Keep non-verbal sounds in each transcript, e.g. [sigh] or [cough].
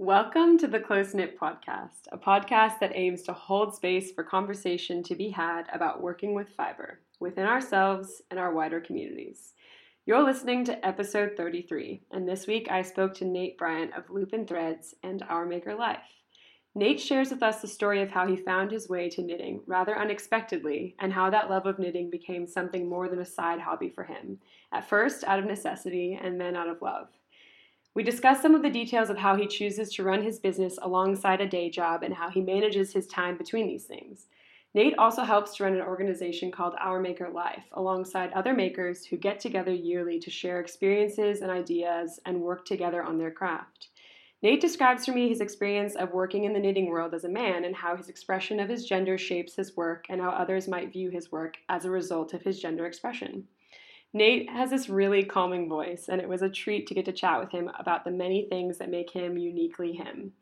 Welcome to the Close Knit Podcast, a podcast that aims to hold space for conversation to be had about working with fiber within ourselves and our wider communities. You're listening to episode 33, and this week I spoke to Nate Bryant of Loop and Threads and Our Maker Life. Nate shares with us the story of how he found his way to knitting rather unexpectedly and how that love of knitting became something more than a side hobby for him, at first out of necessity and then out of love. We discuss some of the details of how he chooses to run his business alongside a day job and how he manages his time between these things. Nate also helps to run an organization called Our Maker Life alongside other makers who get together yearly to share experiences and ideas and work together on their craft. Nate describes for me his experience of working in the knitting world as a man and how his expression of his gender shapes his work and how others might view his work as a result of his gender expression. Nate has this really calming voice, and it was a treat to get to chat with him about the many things that make him uniquely him.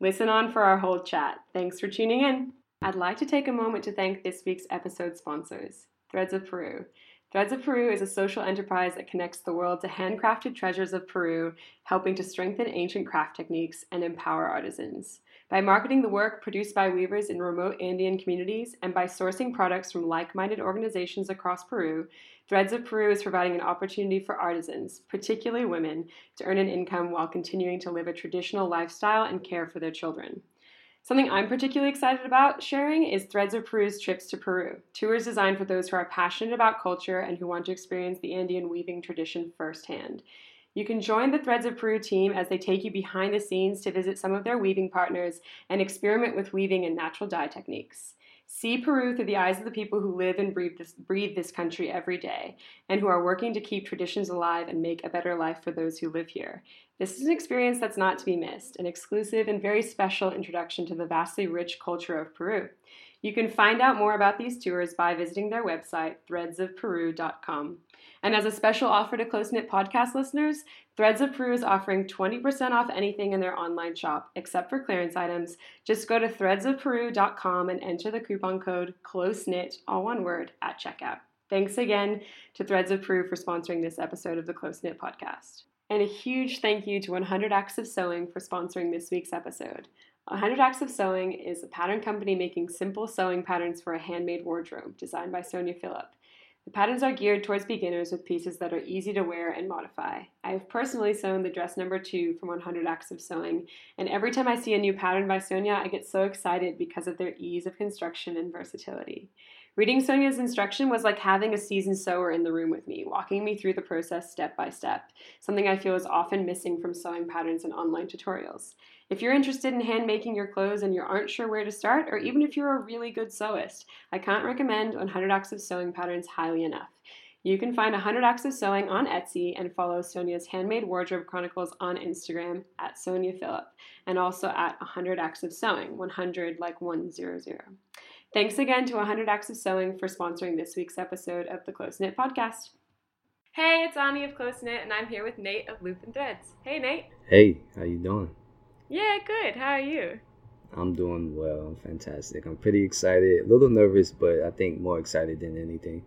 Listen on for our whole chat. Thanks for tuning in. I'd like to take a moment to thank this week's episode sponsors Threads of Peru. Threads of Peru is a social enterprise that connects the world to handcrafted treasures of Peru, helping to strengthen ancient craft techniques and empower artisans. By marketing the work produced by weavers in remote Andean communities and by sourcing products from like minded organizations across Peru, Threads of Peru is providing an opportunity for artisans, particularly women, to earn an income while continuing to live a traditional lifestyle and care for their children. Something I'm particularly excited about sharing is Threads of Peru's trips to Peru, tours designed for those who are passionate about culture and who want to experience the Andean weaving tradition firsthand. You can join the Threads of Peru team as they take you behind the scenes to visit some of their weaving partners and experiment with weaving and natural dye techniques. See Peru through the eyes of the people who live and breathe this, breathe this country every day and who are working to keep traditions alive and make a better life for those who live here. This is an experience that's not to be missed, an exclusive and very special introduction to the vastly rich culture of Peru. You can find out more about these tours by visiting their website, threadsofperu.com. And as a special offer to Close Knit podcast listeners, Threads of Peru is offering 20% off anything in their online shop, except for clearance items. Just go to threadsofperu.com and enter the coupon code CLOSEKNIT, all one word, at checkout. Thanks again to Threads of Peru for sponsoring this episode of the Close Knit podcast. And a huge thank you to 100 Acts of Sewing for sponsoring this week's episode. 100 Acts of Sewing is a pattern company making simple sewing patterns for a handmade wardrobe designed by Sonya Philip. The patterns are geared towards beginners with pieces that are easy to wear and modify. I have personally sewn the dress number two from 100 Acts of Sewing, and every time I see a new pattern by Sonia, I get so excited because of their ease of construction and versatility. Reading Sonya's instruction was like having a seasoned sewer in the room with me, walking me through the process step by step, something I feel is often missing from sewing patterns and online tutorials. If you're interested in hand making your clothes and you aren't sure where to start, or even if you're a really good sewist, I can't recommend 100 Acts of Sewing Patterns highly enough. You can find 100 Acts of Sewing on Etsy and follow Sonya's Handmade Wardrobe Chronicles on Instagram at Sonya Philip and also at 100 Acts of Sewing, 100 like 100. Thanks again to 100 Acts of Sewing for sponsoring this week's episode of the Close Knit Podcast. Hey, it's Ani of Close Knit, and I'm here with Nate of Loop and Threads. Hey, Nate. Hey, how you doing? Yeah, good. How are you? I'm doing well. I'm fantastic. I'm pretty excited. A little nervous, but I think more excited than anything.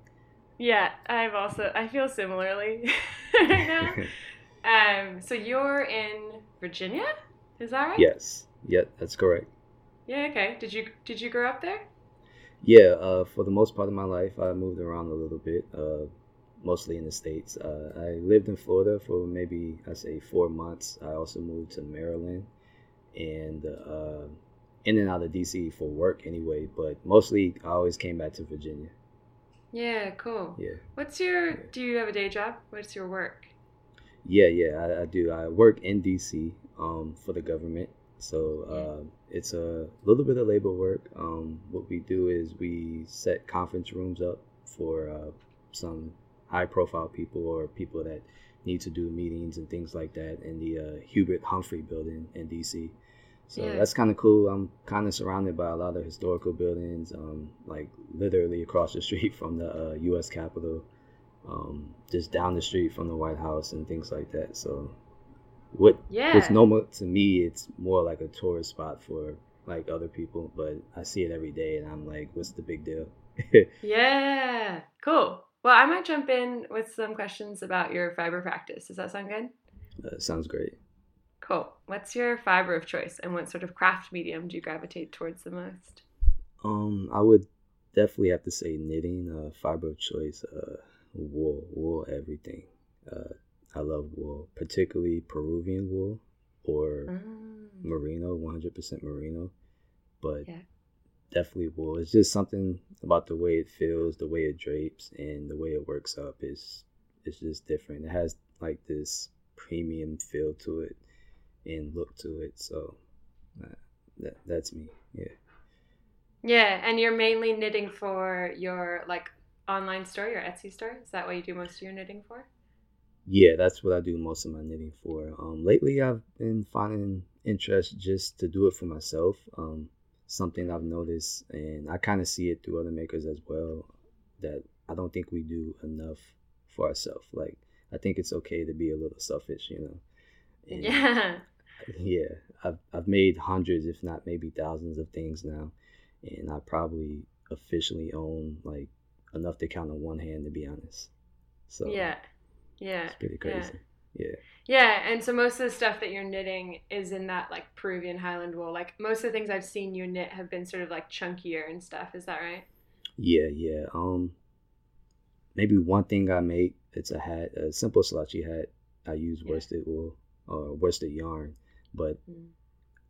Yeah, I've also I feel similarly [laughs] right now. [laughs] um, so you're in Virginia, is that right? Yes. Yep, that's correct. Yeah. Okay. Did you did you grow up there? Yeah. Uh, for the most part of my life, I moved around a little bit. Uh, mostly in the states. Uh, I lived in Florida for maybe I say four months. I also moved to Maryland and uh, in and out of DC for work anyway. But mostly, I always came back to Virginia. Yeah, cool. Yeah. What's your? Do you have a day job? What's your work? Yeah, yeah, I, I do. I work in DC um, for the government, so uh, it's a little bit of labor work. Um, what we do is we set conference rooms up for uh, some high-profile people or people that need to do meetings and things like that in the uh, Hubert Humphrey building in DC. So yeah. that's kind of cool. I'm kind of surrounded by a lot of historical buildings, um, like literally across the street from the uh, U.S. Capitol, um, just down the street from the White House and things like that. So what yeah. what's normal to me, it's more like a tourist spot for like other people, but I see it every day and I'm like, what's the big deal? [laughs] yeah, cool. Well, I might jump in with some questions about your fiber practice. Does that sound good? Uh, sounds great. Cool. What's your fiber of choice, and what sort of craft medium do you gravitate towards the most? Um, I would definitely have to say knitting. Uh, fiber of choice. Uh, wool, wool, everything. Uh, I love wool, particularly Peruvian wool or mm. merino, 100% merino. But yeah. definitely wool. It's just something about the way it feels, the way it drapes, and the way it works up is it's just different. It has like this premium feel to it and look to it. So uh, that that's me. Yeah. Yeah, and you're mainly knitting for your like online store, your Etsy store. Is that what you do most of your knitting for? Yeah, that's what I do most of my knitting for. Um, lately, I've been finding interest just to do it for myself. Um, something I've noticed, and I kind of see it through other makers as well. That I don't think we do enough for ourselves. Like I think it's okay to be a little selfish, you know. And yeah. [laughs] Yeah, I've I've made hundreds, if not maybe thousands, of things now, and I probably officially own like enough to count on one hand, to be honest. So yeah, yeah, it's pretty crazy. Yeah. yeah. Yeah, and so most of the stuff that you're knitting is in that like Peruvian highland wool. Like most of the things I've seen you knit have been sort of like chunkier and stuff. Is that right? Yeah, yeah. Um, maybe one thing I make it's a hat, a simple slouchy hat. I use yeah. worsted wool or worsted yarn, but mm.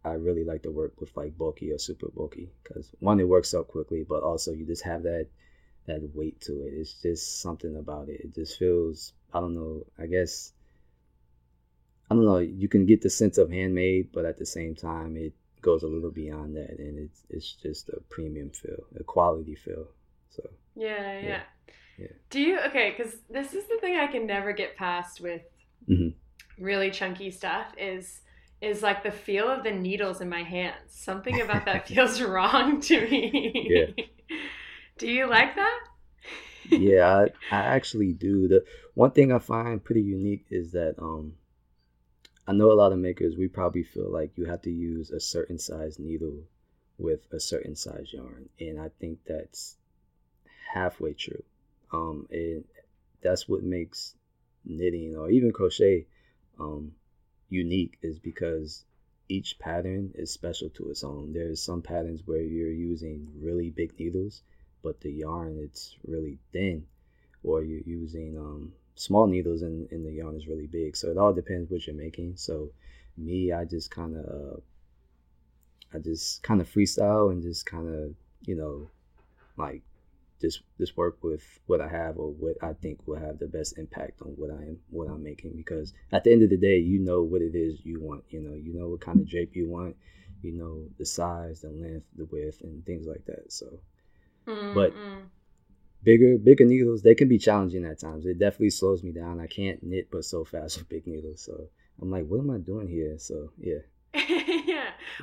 I really like to work with like bulky or super bulky because one it works out quickly, but also you just have that that weight to it. It's just something about it. It just feels I don't know. I guess I don't know. You can get the sense of handmade, but at the same time, it goes a little beyond that, and it's it's just a premium feel, a quality feel. So yeah, yeah. yeah. Do you okay? Because this is the thing I can never get past with mm-hmm. really chunky stuff is is like the feel of the needles in my hands. Something about that [laughs] feels wrong to me. Yeah. [laughs] do you like that? Yeah, I, I actually do. The one thing I find pretty unique is that um I know a lot of makers we probably feel like you have to use a certain size needle with a certain size yarn, and I think that's halfway true. Um, and that's what makes knitting or even crochet um unique is because each pattern is special to its own. There's some patterns where you're using really big needles, but the yarn it's really thin, or you're using um, small needles and, and the yarn is really big. So it all depends what you're making. So me, I just kind of, uh, I just kind of freestyle and just kind of, you know, like just just work with what I have or what I think will have the best impact on what I am what I'm making. Because at the end of the day you know what it is you want you know. You know what kind of drape you want. You know the size the length the width and things like that. So mm-hmm. but bigger bigger needles they can be challenging at times it definitely slows me down I can't knit but so fast [laughs] with big needles so I'm like what am I doing here so yeah yeah. [laughs]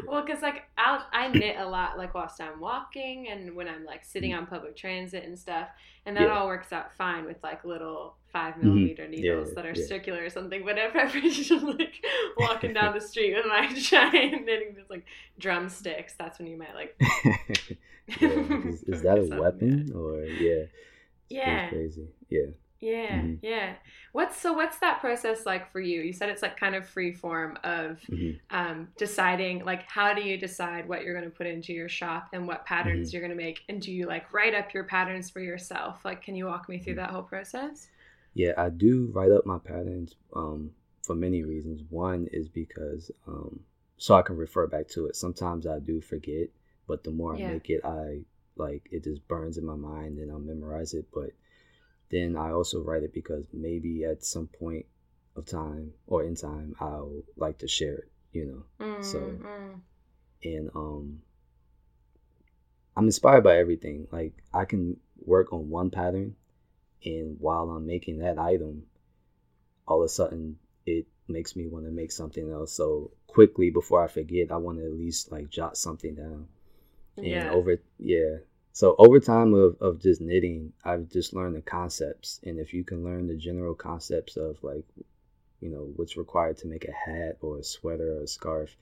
Well, because like I'll, I knit a lot, like whilst I'm walking and when I'm like sitting mm. on public transit and stuff, and that yeah. all works out fine with like little five mm-hmm. millimeter mm-hmm. needles yeah, that are yeah. circular or something. But if I'm [laughs] just like walking down [laughs] the street with my [laughs] giant knitting just like drumsticks, that's when you might like. is, is that a weapon or yeah? Yeah. Crazy. Yeah. Yeah, mm-hmm. yeah. What's so? What's that process like for you? You said it's like kind of free form of mm-hmm. um, deciding. Like, how do you decide what you're going to put into your shop and what patterns mm-hmm. you're going to make? And do you like write up your patterns for yourself? Like, can you walk me through mm-hmm. that whole process? Yeah, I do write up my patterns um, for many reasons. One is because um, so I can refer back to it. Sometimes I do forget, but the more I yeah. make it, I like it just burns in my mind and I'll memorize it. But then I also write it because maybe at some point of time or in time I'll like to share it, you know. Mm, so mm. and um I'm inspired by everything. Like I can work on one pattern and while I'm making that item, all of a sudden it makes me want to make something else. So quickly before I forget, I want to at least like jot something down. And yeah. over yeah, so over time of, of just knitting, I've just learned the concepts. And if you can learn the general concepts of like, you know, what's required to make a hat or a sweater or a scarf,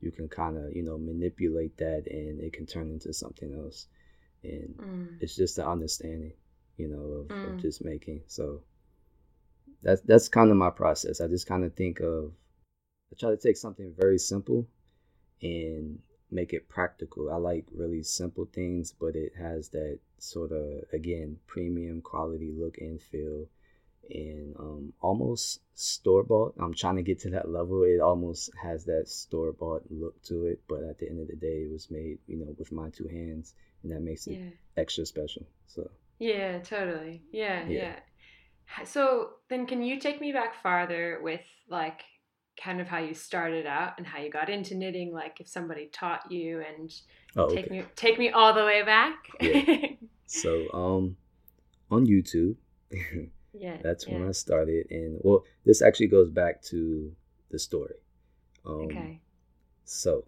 you can kind of, you know, manipulate that and it can turn into something else. And mm. it's just the understanding, you know, of, mm. of just making. So that's that's kind of my process. I just kind of think of I try to take something very simple and make it practical. I like really simple things, but it has that sort of again premium quality look and feel and um, almost store bought. I'm trying to get to that level. It almost has that store bought look to it, but at the end of the day, it was made, you know, with my two hands, and that makes it yeah. extra special. So yeah, totally. Yeah, yeah, yeah. So then, can you take me back farther with like kind of how you started out and how you got into knitting? Like if somebody taught you and oh, take okay. me take me all the way back. yeah. [laughs] So um, on YouTube. Yeah. [laughs] That's yeah. when I started. And well, this actually goes back to the story. Um, okay. So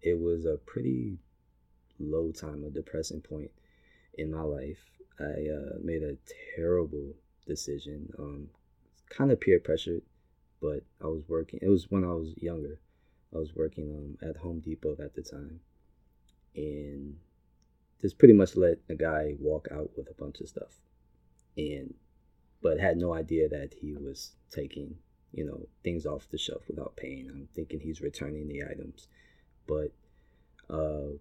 it was a pretty low time, a depressing point in my life. I uh, made a terrible decision, um, kind of peer pressured, but I was working. It was when I was younger. I was working um, at Home Depot at the time, and just pretty much let a guy walk out with a bunch of stuff. And but had no idea that he was taking you know things off the shelf without paying. I'm thinking he's returning the items, but uh,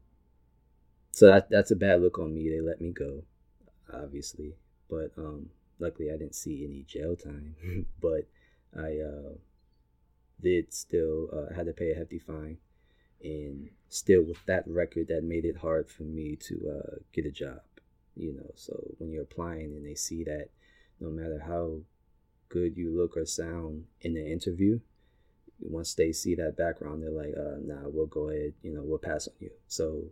so that that's a bad look on me. They let me go, obviously, but um, luckily I didn't see any jail time. [laughs] but I uh, did still uh, had to pay a hefty fine, and still with that record, that made it hard for me to uh, get a job. You know, so when you're applying and they see that no matter how good you look or sound in the interview, once they see that background, they're like, uh, nah, we'll go ahead, you know, we'll pass on you. So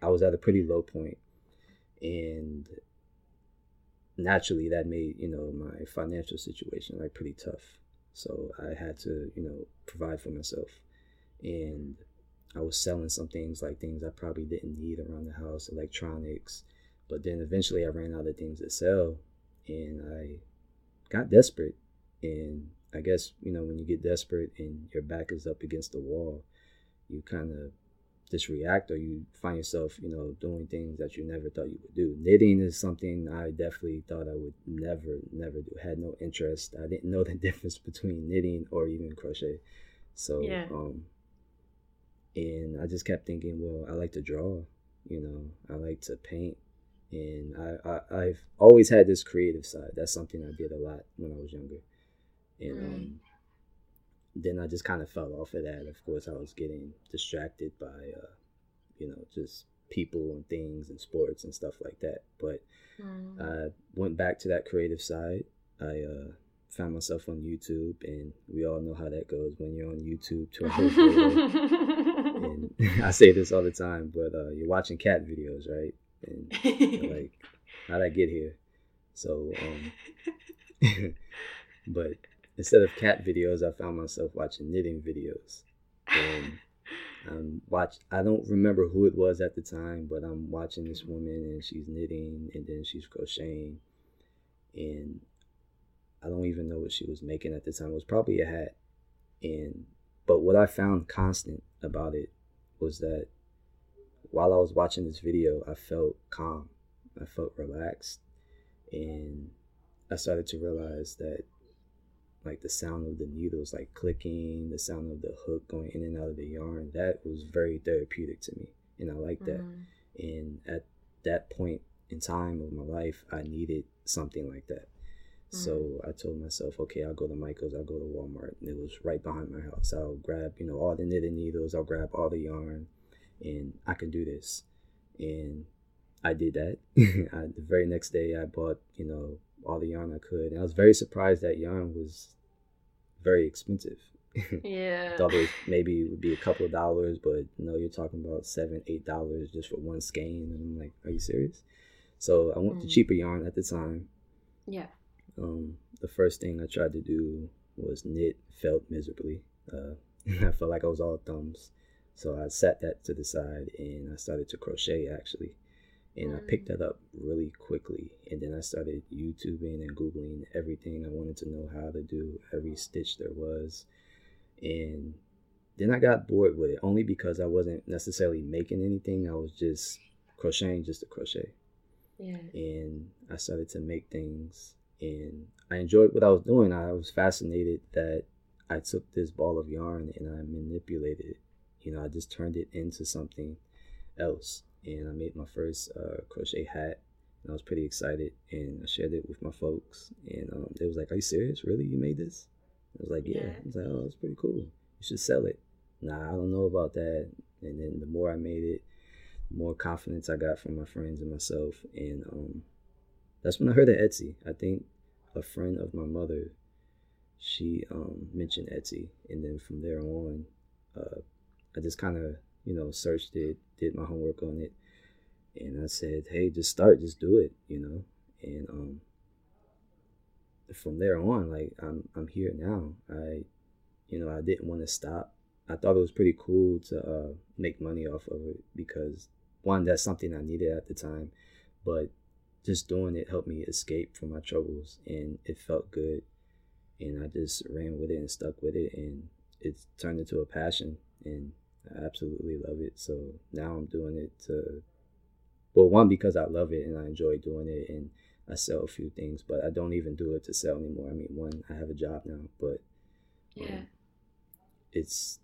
I was at a pretty low point and naturally that made, you know, my financial situation like pretty tough. So I had to, you know, provide for myself. And I was selling some things like things I probably didn't need around the house, electronics. But then eventually I ran out of things to sell and I got desperate. And I guess, you know, when you get desperate and your back is up against the wall, you kind of just react or you find yourself, you know, doing things that you never thought you would do. Knitting is something I definitely thought I would never, never do. Had no interest. I didn't know [laughs] the difference between knitting or even crochet. So, yeah. um, and I just kept thinking, well, I like to draw, you know, I like to paint and I, I have always had this creative side. That's something I did a lot when I was younger, and mm. um, then I just kind of fell off of that. Of course, I was getting distracted by, uh, you know, just people and things and sports and stuff like that. But mm. I went back to that creative side. I uh, found myself on YouTube, and we all know how that goes when you're on YouTube to a [laughs] and [laughs] I say this all the time, but uh, you're watching cat videos, right? and like [laughs] how'd I get here? So, um, but instead of cat videos, I found myself watching knitting videos, and I'm [laughs] um, watch. I don't remember who it was at the time, but I'm watching this woman and she's knitting and then she's crocheting, and I don't even know what she was making at the time. It was probably a hat, and but what I found constant about it was that while I was watching this video, I felt calm. I felt relaxed. And I started to realize that like the sound of the needles like clicking, the sound of the hook going in and out of the yarn, that was very therapeutic to me. And I like that. Mm-hmm. And at that point in time of my life, I needed something like that. Mm-hmm. So I told myself, okay, I'll go to Michael's, I'll go to Walmart. And it was right behind my house. I'll grab, you know, all the knitting needles, I'll grab all the yarn, and I can do this. And I did that. [laughs] I, the very next day, I bought, you know, all the yarn I could. And I was very surprised that yarn was very expensive. [laughs] Yeah. I thought it was, maybe it would be a couple of dollars, but no, you're talking about seven, eight dollars just for one skein. And I'm like, are you serious? So I went mm. to cheaper yarn at the time. Yeah. Um, the first thing I tried to do was knit felt miserably. Uh, [laughs] I felt like I was all thumbs. So I set that to the side and I started to crochet actually. And. I picked that up really quickly. And then I started YouTubing and Googling everything I wanted to know how to do, every stitch there was. And then I got bored with it only because I wasn't necessarily making anything. I was just crocheting just to crochet. Yeah. And I started to make things and I enjoyed what I was doing. I was fascinated that I took this ball of yarn and I manipulated it. You know, I just turned it into something else. And I made my first uh, crochet hat. And I was pretty excited. And I shared it with my folks. And um, they was like, Are you serious? Really? You made this? I was like, Yeah. yeah. I was like, Oh, it's pretty cool. You should sell it. Nah, I don't know about that. And then the more I made it, the more confidence I got from my friends and myself. And um, that's when I heard of Etsy. I think a friend of my mother she um, mentioned Etsy, and then from there on, uh, I just kind of you know searched it, did my homework on it, and I said, hey, just start, just do it, you know, and um, from there on, like I'm I'm here now. I, you know, I didn't want to stop. I thought it was pretty cool to uh, make money off of it because one, that's something I needed at the time, but just doing it helped me escape from my troubles, and it felt good and I just ran with it and stuck with it, and it's turned into a passion, and I absolutely love it. So now I'm doing it to, well, one because I love it and I enjoy doing it, and I sell a few things, but I don't even do it to sell anymore. I mean, one, I have a job now, but um, yeah, it's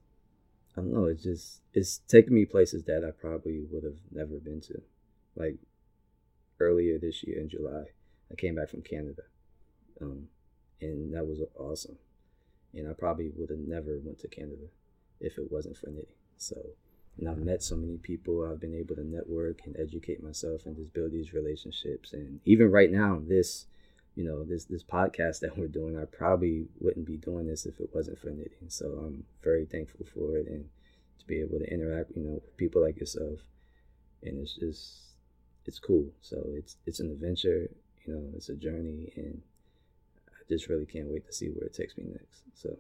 I don't know. It's just it's taking me places that I probably would have never been to, like earlier this year in July. I came back from Canada. Um, and that was awesome. And I probably would have never went to Canada if it wasn't for knitting. So, and I've met so many people. I've been able to network and educate myself and just build these relationships. And even right now, this, you know, this this podcast that [laughs] we're doing, I probably wouldn't be doing this if it wasn't for knitting. So I'm very thankful for it and to be able to interact, you know, with people like yourself. And it's just, it's cool. So it's it's an adventure. You know, it's a journey, and I just really can't wait to see where it takes me next. So,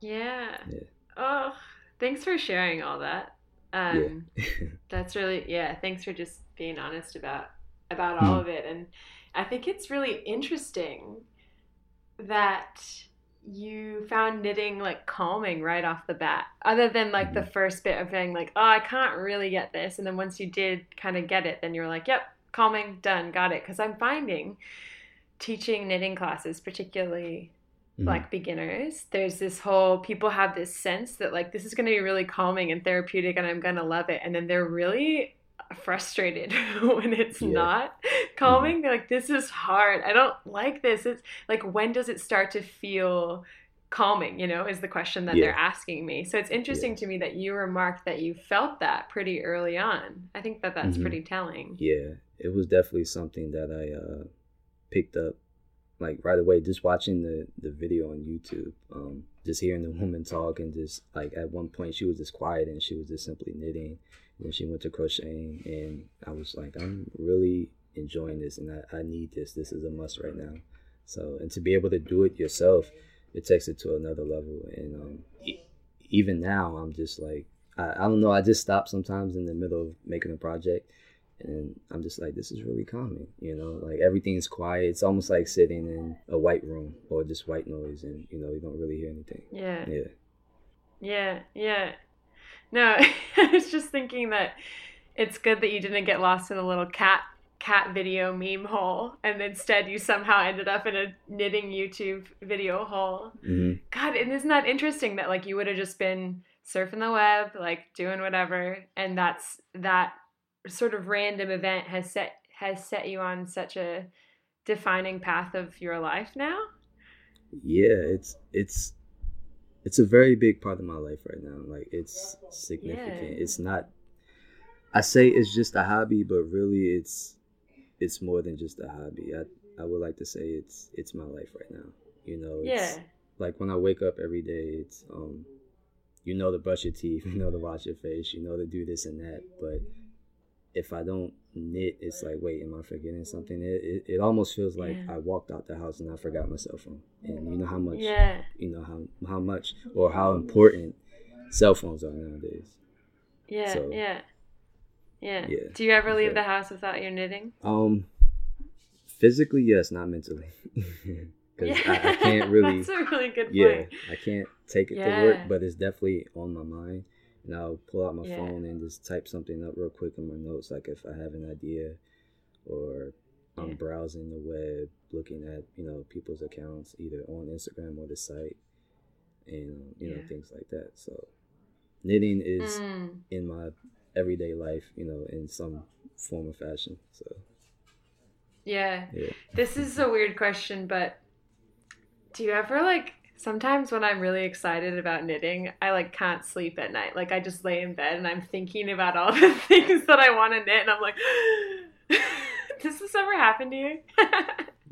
yeah. Yeah. Oh, thanks for sharing all that. Um, yeah. [laughs] that's really yeah. Thanks for just being honest about about all mm-hmm. of it, and I think it's really interesting that you found knitting like calming right off the bat other than like mm-hmm. the first bit of being like oh i can't really get this and then once you did kind of get it then you're like yep calming done got it because i'm finding teaching knitting classes, particularly mm-hmm. like beginners, there's this whole people have this sense that like this is going to be really calming and therapeutic and I'm going to love it. And then they're really frustrated [laughs] when it's yeah. not calming. Mm-hmm. They're like, this is hard. I don't like this. It's like, when does it start to feel calming? You know, is the question that yeah. they're asking me. So it's interesting yeah. to me that you remarked that you felt that pretty early on. I think that that's mm-hmm. pretty telling. Yeah, it was definitely something that I, uh, picked up like right away just watching the the video on youtube um just hearing the [laughs] woman talk and just like at one point she was just quiet and she was just simply knitting. And then she went to crocheting and i was like i'm really enjoying this and I, I need this. This is a must right now. So and to be able to do it yourself it takes it to another level. And um, even now i'm just like I, I don't know i just stop sometimes in the middle of making a project and I'm just like, this is really calming, you know, like everything's quiet. It's almost like sitting in a white room or just white noise, and you know, you don't really hear anything. Yeah. Yeah. Yeah. Yeah. No, [laughs] I was just thinking that it's good that you didn't get lost in a little cat cat video meme hole, and instead you somehow ended up in a knitting YouTube video hole. Mm-hmm. God, and isn't that interesting that like you would have just been surfing the web, like doing whatever, and that's that sort of random event has set has set you on such a defining path of your life now? Yeah, it's it's it's a very big part of my life right now. Like it's significant. Yeah. It's not I say it's just a hobby, but really it's it's more than just a hobby. I I would like to say it's it's my life right now. You know, yeah. like when I wake up every day, it's um you know to brush your teeth, [laughs] you know to wash your face, you know to do this and that, but if I don't knit, it's like, wait, am I forgetting something? It it, it almost feels like yeah. I walked out the house and I forgot my cell phone. And you know how much, yeah. you know how how much or how important cell phones are nowadays. Yeah, so, yeah, yeah, yeah. Do you ever leave yeah. the house without your knitting? Um, physically, yes, not mentally. [laughs] Because yeah. I, I, [laughs] can't really. That's a really good point. Yeah, I can't take it to work, but it's definitely on my mind and I'll pull out my yeah. phone and just type something up real quick in my notes, like if I have an idea or I'm yeah. browsing the web, looking at you know people's accounts either on Instagram or the site. and you know things like that. So knitting is Mm. in my everyday life, you know, in some form or fashion. So Yeah. yeah. This is a weird question, but do you ever like sometimes when I'm really excited about knitting, I like can't sleep at night. Like I just lay in bed and I'm thinking about all [laughs] the things that I want to knit and I'm like [gasps] Does this ever happen to you? [laughs]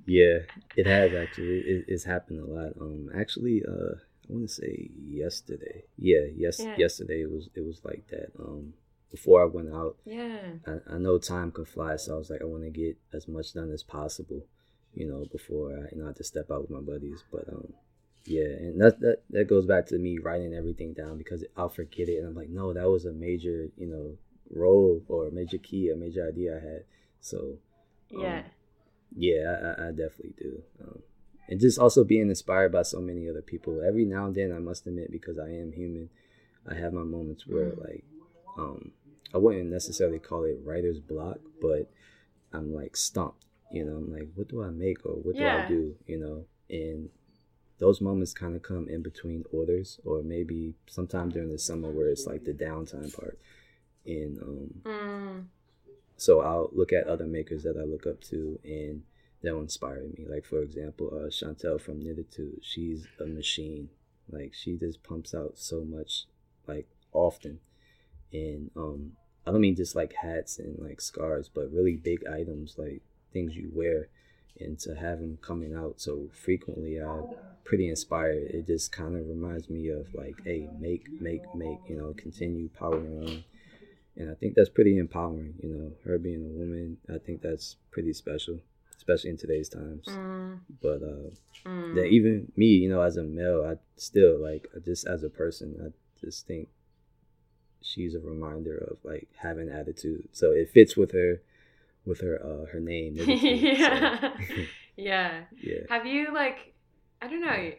Yeah, it has actually. It, it's happened a lot. Um, actually, uh, I want to say yesterday. Yeah, yes, Yeah. yesterday it was it was like that. Um, before I went out, yeah. I, I know time can fly, so I was like, I want to get as much done as possible, you know, before I, you know, I have to step out with my buddies. But um, yeah, and that that that goes back to me writing everything down because I'll forget it, and I'm like, no, that was a major, you know, role or a major key, a major idea I had. So um, Yeah. yeah, I, I definitely do. Um, and just also being inspired by so many other people. Every now and then, I must admit, because I am human, I have my moments where, Mm. like, um, I wouldn't necessarily call it writer's block, but I'm like stumped. You know, I'm like, what do I make or what do I do? You know, and those moments kind of come in between orders, or maybe sometime during the summer where it's like the downtime part. And um, Mm. so I'll look at other makers that I look up to and they'll inspire me. Like for example, uh Chantel from Knititude, she's a machine. Like she just pumps out so much like often. And um I don't mean just like hats and like scarves, but really big items like things you wear and to have them coming out so frequently I'm pretty inspired. It just kind of reminds me of like, hey, make, make, make, you know, continue powering on and I think that's pretty empowering. You know, her being a woman, I think that's pretty special, especially in today's times. Mm. But uh, Mm. that even me, you know, as a male, I still like just as a person, I just think she's a reminder of like having attitude. So it fits with her, with her uh her name. Knititude. So, [laughs] yeah. [laughs] yeah. yeah. Have you like I don't know,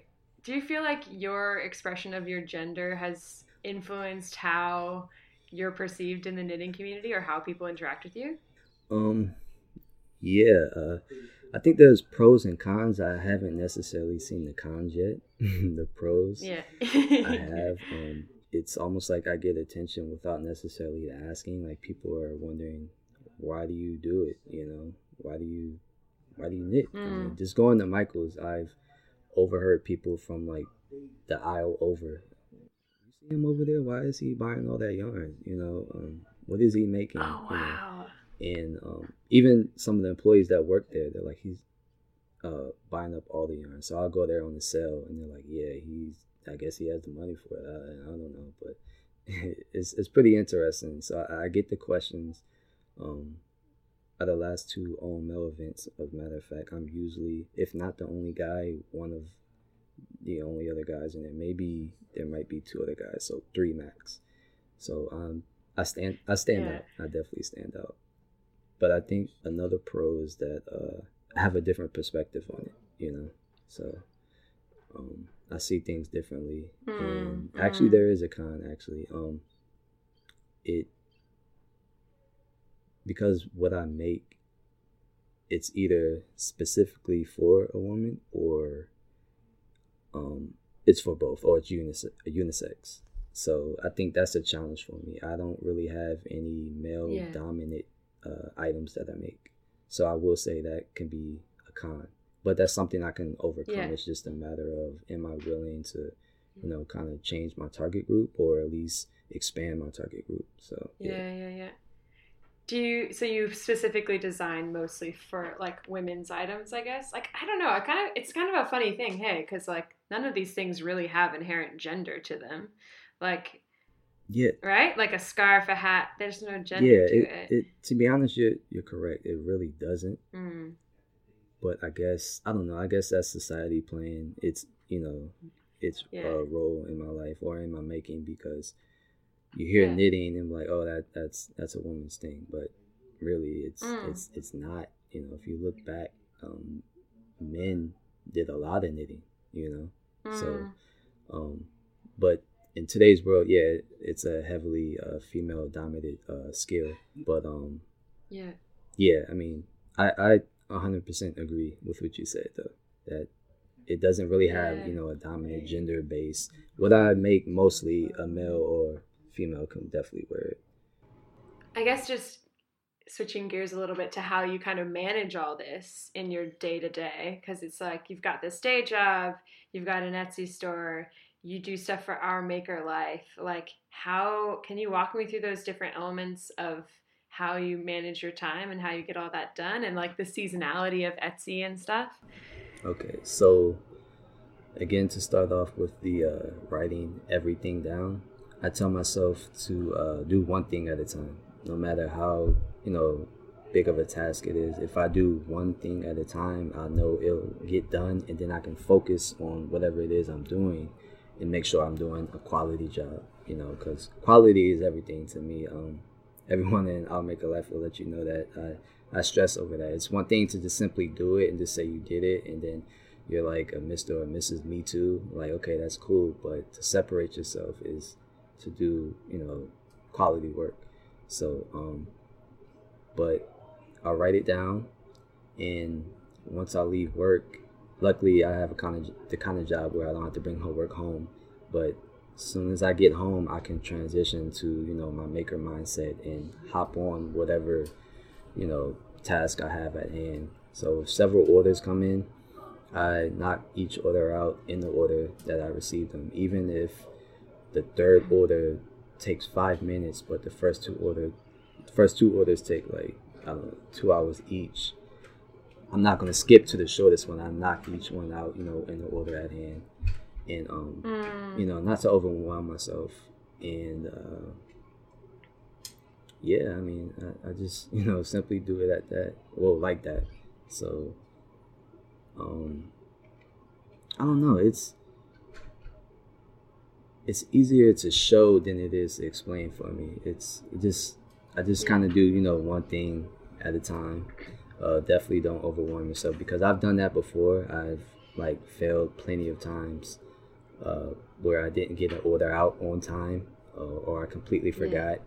do you feel like your expression of your gender has influenced how you're perceived in the knitting community or how people interact with you? Um, yeah, uh, I think there's pros and cons. I haven't necessarily seen the cons yet. [laughs] the pros, Yeah. I have. Um, it's almost like I get attention without necessarily asking. Like people are wondering, why do you do it? You know, why do you, why do you knit? I mean, Mm. just going to Michael's, I've overheard people from like the aisle over. You see him over there? Why is he buying all that yarn? You know, um, what is he making? Oh You know? wow. and um, even some of the employees that work there, they're like, he's uh, buying up all the yarn. So I'll go there on the sale, and they're like, yeah, he's. I guess he has the money for it. I, I don't know, but [laughs] it's it's pretty interesting. So I, I get the questions. Um, at the last two all male events, of matter of fact, I'm usually, if not the only guy, one of the only other guys in there. Maybe there might be two other guys, so three max. So um, I stand, I stand Yeah. out. I definitely stand out. But I think another pro is that uh, I have a different perspective on it. You know, so um, I see things differently. and Mm, actually, mm. there is a con. Actually, um, it because what I make, it's either specifically for a woman or um, it's for both, or it's unisex. unisex. So I think that's a challenge for me. I don't really have any male Yeah. dominant uh, items that I make. So I will say that can be a con, but that's something I can overcome. Yeah. It's just a matter of am I willing to, you know, kind of change my target group or at least expand my target group. So Yeah, yeah, yeah. Do you so you specifically design mostly for like women's items, I guess? Like I don't know, I kind of it's kind of a funny thing, hey, cuz like none of these things really have inherent gender to them. Like, yeah, right? Like a scarf, a hat, there's no gender yeah. to It, it. it, to be honest, you're you're correct. It really doesn't. Mm. But I guess I don't know. I guess that's society playing its you know its Yeah. uh, role in my life or in my making because you hear Yeah. knitting and like oh that that's that's a woman's thing, but really it's Mm. it's it's not. You know, if you look back, um, men did a lot of knitting. You know, So, Mm. um, but in today's world, yeah, it's a heavily uh, female dominated uh, skill. But um, yeah. yeah, I mean, I I 100% agree with what you said though. That it doesn't really have you know a dominant gender base. What I make mostly a male or female can definitely wear it. I guess just switching gears a little bit to how you kind of manage all this in your day to day, because it's like you've got this day job, you've got an Etsy store, you do stuff for our maker life. Like, how can you walk me through those different elements of how you manage your time and how you get all that done and like the seasonality of Etsy and stuff? Okay, so again, to start off with the uh, writing everything down, I tell myself to uh, do one thing at a time, no matter how you know big of a task it is. If I do one thing at a time, I know it'll get done, and then I can focus on whatever it is I'm doing, and make sure I'm doing a quality job. You know, because quality is everything to me. Um, everyone in Our Maker Life will let you know that I, I stress over that. It's one thing to just simply do it and just say you did it, and then you're like a Mr. or Mrs. Me Too. Like, okay, that's cool, but to separate yourself is to do, you know, quality work. So, um, but I'll write it down, and once I leave work, luckily I have a kind of the kind of job where I don't have to bring homework home. But as soon as I get home, I can transition to you know my maker mindset and hop on whatever you know task I have at hand. So if several orders come in, I knock each order out in the order that I received them, even if the third order takes five minutes, but the first two order, the first two orders take like I don't know two hours each. I'm not gonna skip to the shortest one. I knock each one out, you know, in the order at hand, and um, Mm. you know, not to overwhelm myself. And uh, yeah, I mean, I, I just [laughs] you know simply do it at that, well, like that. So, um, I don't know. It's it's easier to show than it is to explain for me. It's it just I just kind of do you know one thing at a time. Uh, definitely don't overwhelm yourself because I've done that before. I've like failed plenty of times uh, where I didn't get an order out on time uh, or I completely forgot.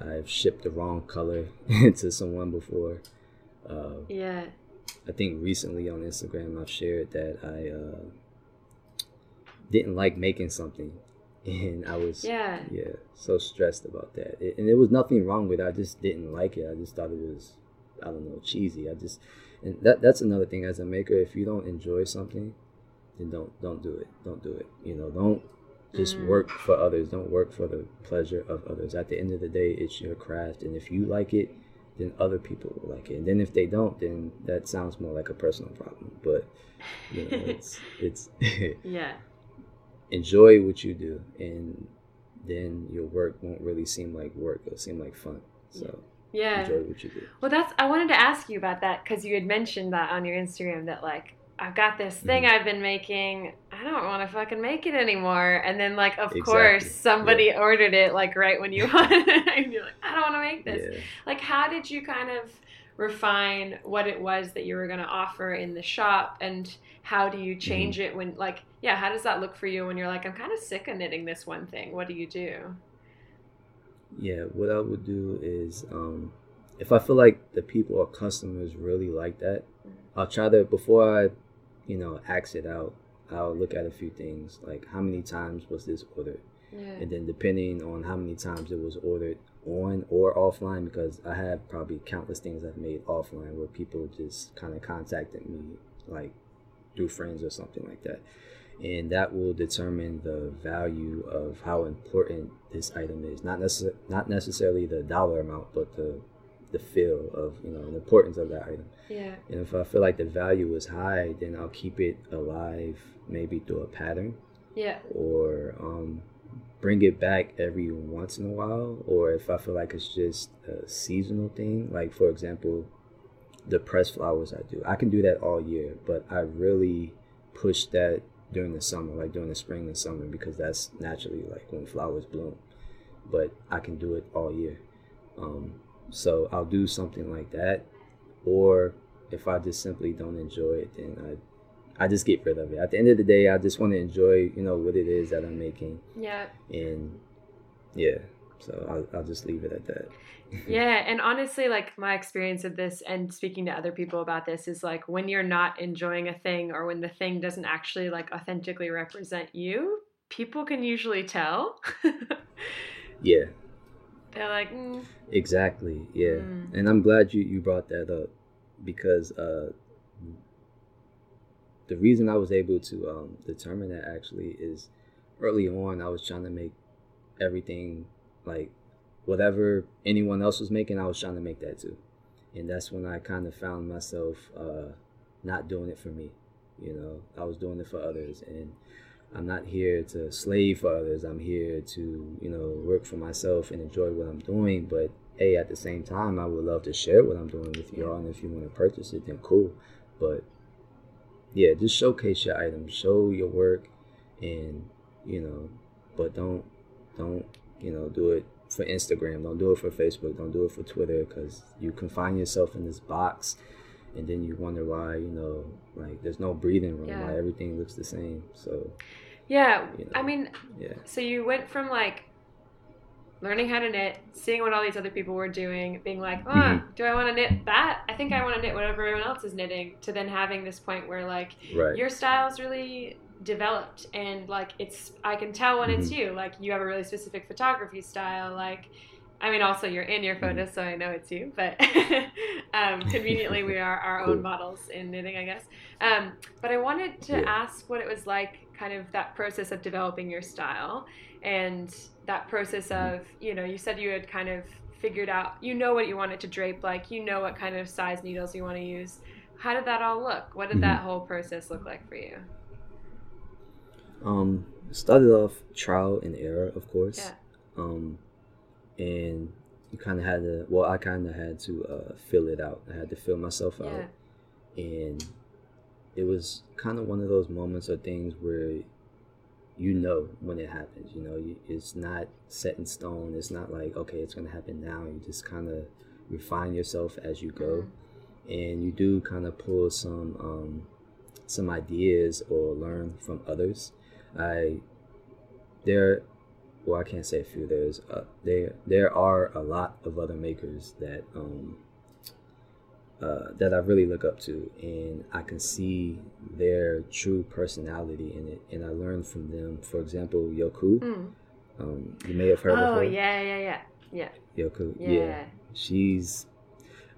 I've shipped the wrong color [laughs] to someone before. Uh, Yeah. I think recently on Instagram I've shared that I uh, didn't like making something, [laughs] and I was Yeah. yeah so stressed about that. It, and there was nothing wrong with it. I just didn't like it. I just thought it was I don't know cheesy. I just and that that's another thing as a maker. If you don't enjoy something, then don't don't do it. Don't do it. You know, don't just Mm. work for others. Don't work for the pleasure of others. At the end of the day, it's your craft, and if you like it, then other people will like it. And then if they don't, then that sounds more like a personal problem. But you know, [laughs] it's it's [laughs] Yeah. Enjoy what you do, and then your work won't really seem like work. It'll seem like fun. So Yeah. enjoy what you do. Well, that's I wanted to ask you about that because you had mentioned that on your Instagram that like I've got this thing Mhm. I've been making. I don't want to fucking make it anymore. And then like of Exactly. course somebody ordered it like right when you [laughs] [laughs] wanted it. and you're like, I don't want to make this. Yeah. Like how did you kind of refine what it was that you were going to offer in the shop and how do you change Mm-hmm. it when like yeah, how does that look for you when you're like I'm kind of sick of knitting this one thing. What do you do? Yeah, what I would do is um, if I feel like the people or customers really like that, I'll try to before I, you know, axe it out. I'll look at a few things like how many times was this ordered, Yeah. and then depending on how many times it was ordered on or offline, because I have probably countless things I've made offline where people just kind of contacted me like through friends or something like that, and that will determine the value of how important this item is. Not necess- not necessarily the dollar amount, but the the feel of you know the importance of that item. Yeah. And if I feel like the value is high, then I'll keep it alive, maybe through a pattern, Yeah. or um, bring it back every once in a while. Or if I feel like it's just a seasonal thing, like for example, the pressed flowers I do, I can do that all year, but I really push that during the summer, like during the spring and summer, because that's naturally like when flowers bloom. But I can do it all year. Um, so I'll do something like that, or if I just simply don't enjoy it, then I, I just get rid of it. At the end of the day, I just want to enjoy, you know, what it is that I'm making, Yeah. and yeah, So I'll, I'll just leave it at that. [laughs] yeah, and honestly, like my experience of this and speaking to other people about this is like when you're not enjoying a thing or when the thing doesn't actually like authentically represent you, people can usually tell. [laughs] yeah. They're like, mm. exactly, yeah. Mm. And I'm glad you you brought that up because uh, the reason I was able to um, determine that actually is early on I was trying to make everything like whatever anyone else was making, I was trying to make that too. And that's when I kind of found myself uh, not doing it for me. You know, I was doing it for others, and I'm not here to slave for others. I'm here to, you know, work for myself and enjoy what I'm doing. But hey, at the same time, I would love to share what I'm doing with y'all. And if you want to purchase it, then cool. But yeah, just showcase your items, show your work, and you know, but don't don't you know do it for Instagram. Don't do it for Facebook. Don't do it for Twitter because you confine yourself in this box, and then you wonder why you know like there's no breathing room. Yeah. Why everything looks the same. So yeah, you know, I mean, yeah. So you went from like learning how to knit, seeing what all these other people were doing, being like, oh, mm-hmm. do I want to knit that? I think I want to knit whatever everyone else is knitting. To then having this point where like right. your style's really developed and like it's I can tell when mm-hmm. it's you. Like you have a really specific photography style. Like I mean, also you're in your photos, mm-hmm. so I know it's you. But [laughs] um, [laughs] conveniently, we are our own models in knitting, I guess. Um, but I wanted to yeah. ask what it was like, kind of that process of developing your style, and that process mm-hmm. of you know, you said you had kind of figured out, you know what you want it to drape like, you know what kind of size needles you want to use. How did that all look? What did mm-hmm. that whole process look like for you? Um, started off trial and error, of course. Yeah. Um, and you kind of had to. Well, I kind of had to uh, fill it out. I had to fill myself yeah. out, and it was kind of one of those moments or things where you know when it happens. You know, it's not set in stone. It's not like okay, it's gonna happen now. You just kind of refine yourself as you go, mm-hmm. and you do kind of pull some um, some ideas or learn from others. I there well I can't say a few there's uh, there there are a lot of other makers that um uh, that I really look up to and I can see their true personality in it and I learned from them for example Yokoo mm. um, you may have heard oh, of her Oh yeah yeah yeah yeah Yokoo yeah. yeah she's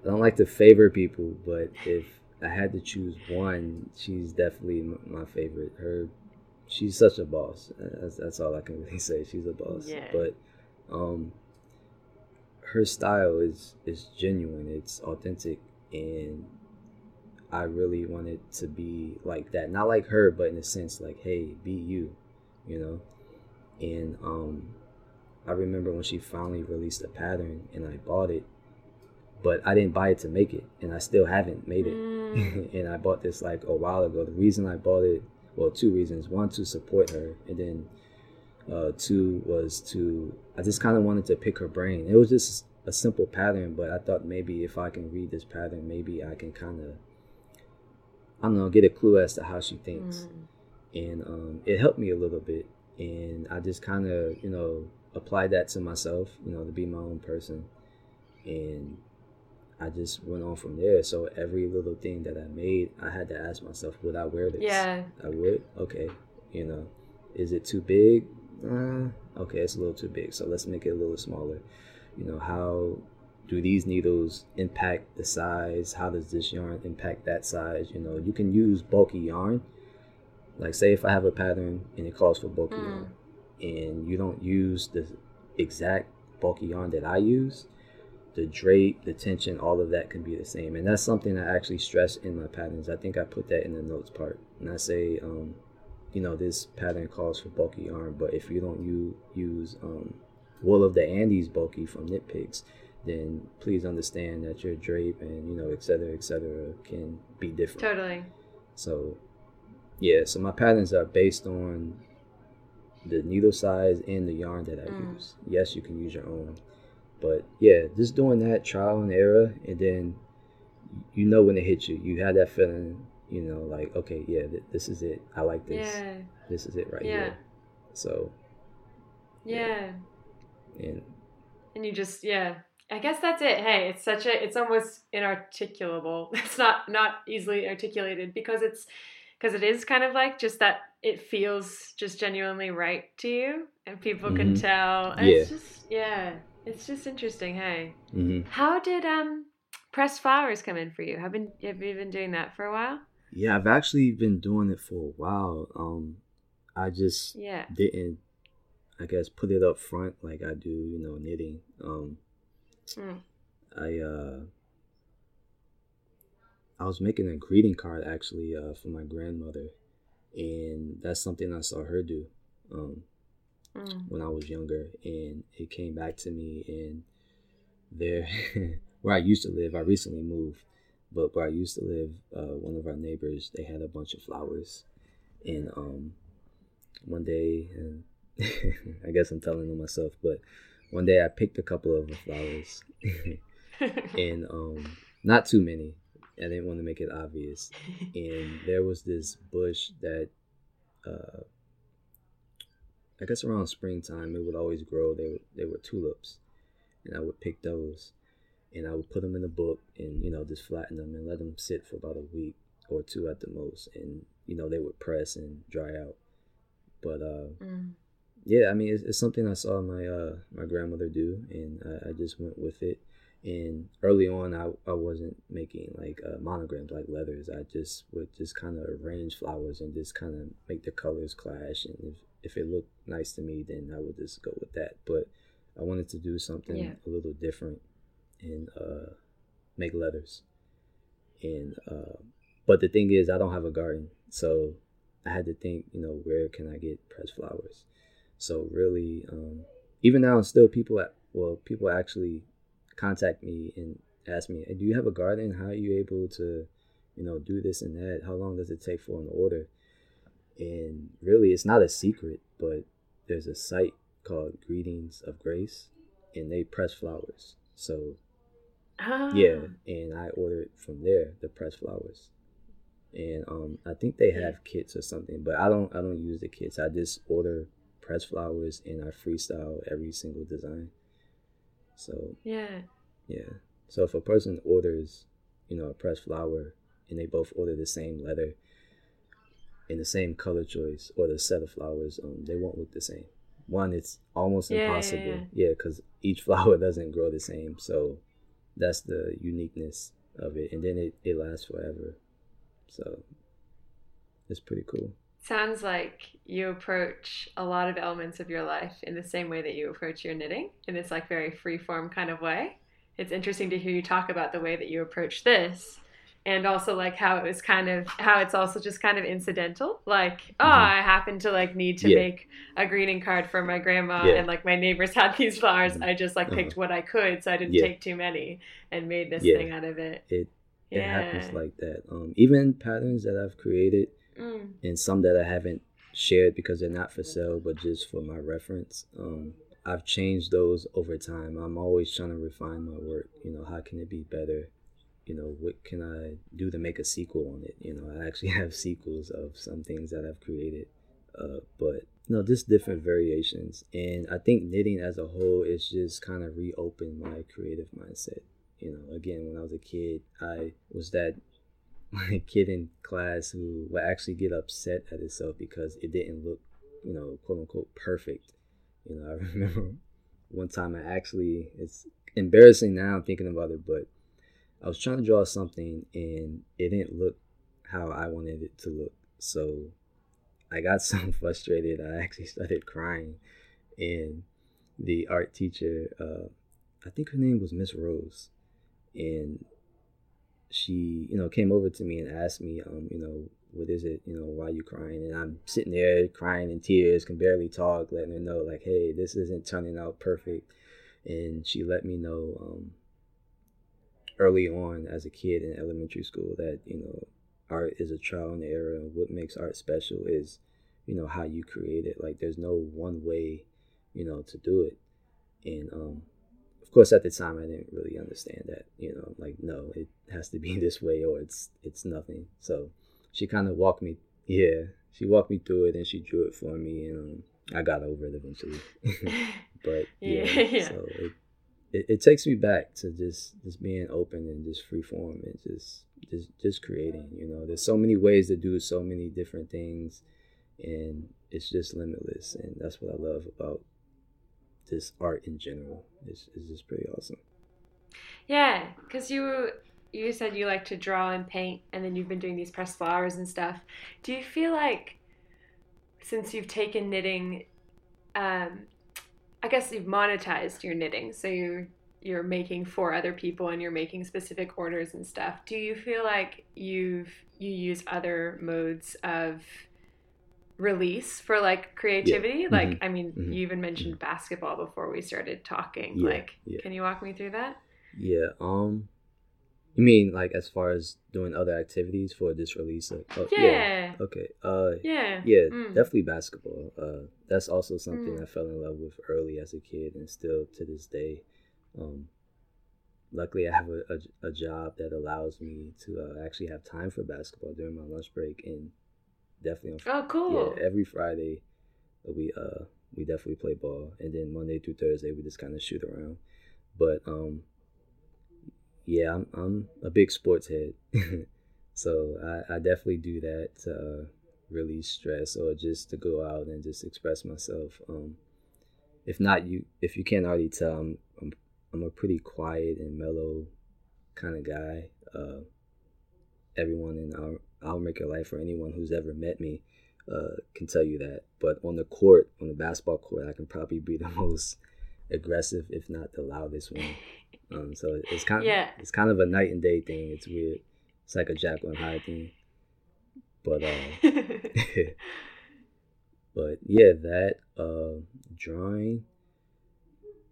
I don't like to favor people but [laughs] if I had to choose one she's definitely my favorite her she's such a boss. That's, that's all I can [laughs] really say. She's a boss. Yeah. But um, her style is is genuine. It's authentic, and I really wanted to be like that. Not like her, but in a sense, like, hey, be you, you know. And um, I remember when she finally released a pattern, and I bought it. But I didn't buy it to make it, and I still haven't made it. Mm. [laughs] and I bought this like a while ago. The reason I bought it well, two reasons. One, to support her, and then uh, two was to I just kind of wanted to pick her brain. It was just a simple pattern, but I thought maybe if I can read this pattern, maybe I can kind of I don't know get a clue as to how she thinks, mm. and um, it helped me a little bit. And I just kind of you know applied that to myself, you know, to be my own person, and I just went on from there. So every little thing that I made, I had to ask myself, would I wear this? Yeah. I would. Okay. You know, is it too big? Uh, okay, it's a little too big. So let's make it a little smaller. You know, how do these needles impact the size? How does this yarn impact that size? You know, you can use bulky yarn. Like, say if I have a pattern and it calls for bulky mm. yarn, and you don't use the exact bulky yarn that I use, the drape, the tension, all of that can be the same. And that's something I actually stress in my patterns. I think I put that in the notes part. And I say, um, you know, this pattern calls for bulky yarn, but if you don't you use um, wool of the Andes bulky from Knit Picks, then please understand that your drape and you know, et cetera, et cetera, can be different. Totally. So, yeah. So my patterns are based on the needle size and the yarn that I mm. use. Yes, you can use your own, but yeah, just doing that trial and error, and then you know when it hits you, you have that feeling, you know, like okay, yeah, th- this is it. I like this. Yeah. This is it right yeah. here. So. Yeah. yeah. And and you just yeah i guess that's it. Hey it's such a it's almost inarticulable. [laughs] It's not not easily articulated because it's because it is kind of like just that it feels just genuinely right to you and people mm-hmm. can tell. And yeah. it's just yeah it's just interesting. Hey. Mm-hmm. how did um pressed flowers come in for you? Have been have you been doing that for a while? Yeah i've actually been doing it for a while. Um i just yeah. didn't I guess put it up front like I do, you know, knitting. Um, mm. I uh, I was making a greeting card actually uh, for my grandmother, and that's something I saw her do um, mm. when I was younger, and it came back to me. And there, [laughs] where I used to live, I recently moved, but where I used to live, uh, one of our neighbors they had a bunch of flowers, and um, one day and [laughs] I guess I'm telling them myself, but one day I picked a couple of flowers, [laughs] and um, not too many. I didn't want to make it obvious, and there was this bush that, uh, I guess around springtime it would always grow. They were, they were tulips, and I would pick those, and I would put them in a book, and you know just flatten them and let them sit for about a week or two at the most, and you know they would press and dry out. But uh, mm yeah, I mean, it's, it's, something I saw my uh, my grandmother do, and I, I, just went with it. And early on, I, I wasn't making like uh, monograms like leathers. I just would just kind of arrange flowers and just kind of make the colors clash. And if, if it looked nice to me, then I would just go with that. But I wanted to do something yeah. a little different and uh, make leathers. And uh, but the thing is, I don't have a garden, so I had to think, you know, where can I get pressed flowers? So really, um, even now, still people at well, people actually contact me and ask me, hey, "Do you have a garden? How are you able to, you know, do this and that? How long does it take for an order?" And really, it's not a secret, but there's a site called Greetings of Grace, and they press flowers. So ah. yeah, and I ordered from there the press flowers and um, I think they have kits or something, but I don't I don't use the kits. I just order press flowers and I freestyle every single design. So yeah, yeah. So if a person orders, you know, a pressed flower and they both order the same leather in the same color choice or the set of flowers, um, they won't look the same. One, it's almost yeah, impossible. Yeah, because yeah, each [laughs] flower doesn't grow the same. So that's the uniqueness of it, and then it, it lasts forever. So it's pretty cool sounds like you approach a lot of elements of your life in the same way that you approach your knitting in this like very free form kind of way it's interesting to hear you talk about the way that you approach this and also like how it was kind of how it's also just kind of incidental like oh mm-hmm. i happen to like need to yeah. make a greeting card for my grandma yeah. and like my neighbors had these flowers mm-hmm. i just like picked uh-huh. what i could so i didn't yeah. take too many and made this thing out of it it it happens like that um even patterns that i've created mm. and some that I haven't shared because they're not for sale, but just for my reference. Um, I've changed those over time. I'm always trying to refine my work. You know, how can it be better? You know, what can I do to make a sequel on it? You know, I actually [laughs] have sequels of some things that I've created, uh, but you know, just different variations. And I think knitting as a whole is just kind of reopened my creative mindset. You know, again, when I was a kid, I was that my [laughs] kid in class who would actually get upset at itself because it didn't look, you know, quote unquote perfect. You know, [laughs] I remember one time I actually, it's embarrassing now I'm thinking about it, but I was trying to draw something and it didn't look how I wanted it to look. So I got [laughs] so frustrated, I actually started crying. And the art teacher, uh, I think her name was Miss Rose, and she, you know, came over to me and asked me, um, you know, what is it, you know, why you crying? And I'm sitting there crying in tears, can barely talk, letting her know, like, hey, this isn't turning out perfect. And she let me know um, early on as a kid in elementary school that, you know, art is a trial and error. And what makes art special is, you know, how you create it. Like, there's no one way, you know, to do it. And um, of course at the time i didn't really understand that you know like no it has to be [laughs] this way or it's it's nothing so she kind of walked me yeah she walked me through it and she drew it for me and um, i got over it eventually [laughs] but [laughs] yeah, yeah, so it, it, it takes me back to just just being open and just free form and just just just creating. You know, there's so many ways to do so many different things, and it's just limitless. And that's what I love about this art in general. is is just pretty awesome. Yeah, because you you said you like to draw and paint, and then you've been doing these pressed flowers and stuff. Do you feel like since you've taken knitting, um, I guess you've monetized your knitting, so you're you're making for other people and you're making specific orders and stuff. Do you feel like you've you use other modes of release for like creativity? Yeah. Like, mm-hmm. I mean, mm-hmm. you even mentioned mm-hmm. basketball before we started talking. Yeah. Like, yeah. can you walk me through that? Yeah. Um, you mean like as far as doing other activities for this release? Like, oh, yeah. yeah. Okay. Uh, yeah. Yeah. Mm. Definitely basketball. Uh, that's also something mm. I fell in love with early as a kid, and still to this day. Um, luckily, I have a, a, a job that allows me to uh, actually have time for basketball during my lunch break, and definitely. On, oh, cool. Yeah. Every Friday, we uh we definitely play ball, and then Monday through Thursday we just kind of shoot around. But um yeah, I'm I'm a big sports head, [laughs] so I, I definitely do that to uh, release stress or just to go out and just express myself. Um, if not you, if you can't already tell, I'm I'm, I'm a pretty quiet and mellow kind of guy. Uh, everyone in our our Maker Life or anyone who's ever met me uh, can tell you that. But on the court, on the basketball court, I can probably be [laughs] the most aggressive, if not the loudest one. [laughs] Um, so it's kind of yeah. it's kind of a night and day thing. It's weird. It's like a Jack and Hyde thing. But uh, [laughs] but yeah, that uh, drawing.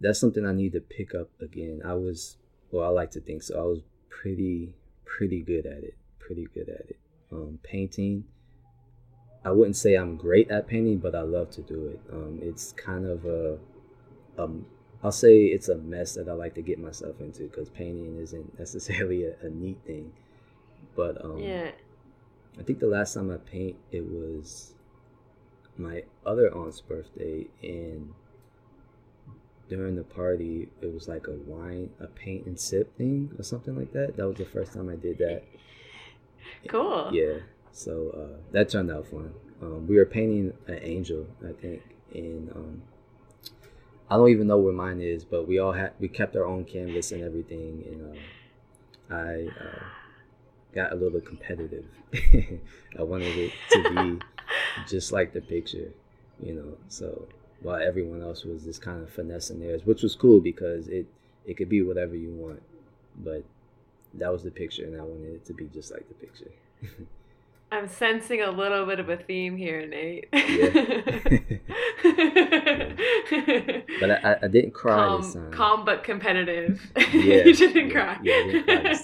That's something I need to pick up again. I was well, I like to think so. I was pretty pretty good at it. Pretty good at it. Um, painting. I wouldn't say I'm great at painting, but I love to do it. Um, it's kind of a um, I'll say it's a mess that I like to get myself into because painting isn't [laughs] necessarily a, a, neat thing. But um, yeah, I think the last time I paint it was my other aunt's birthday, and during the party it was like a wine, a paint and sip thing or something like that. That was the first time I did that. [laughs] Cool. Yeah. So uh, that turned out fun. Um, we were painting an angel, I think, and um, I don't even know where mine is, but we all had we kept our own canvas and everything, and uh, I uh, got a little competitive. [laughs] I wanted it to be [laughs] just like the picture, you know. So while everyone else was just kind of finessing theirs, which was cool because it it could be whatever you want, but that was the picture, and I wanted it to be just like the picture. [laughs] I'm sensing a little bit of a theme here, Nate. yeah. [laughs] but I, I didn't cry calm, this time. Calm but competitive. [laughs] Yeah. you didn't yeah, cry. Yeah, I didn't cry.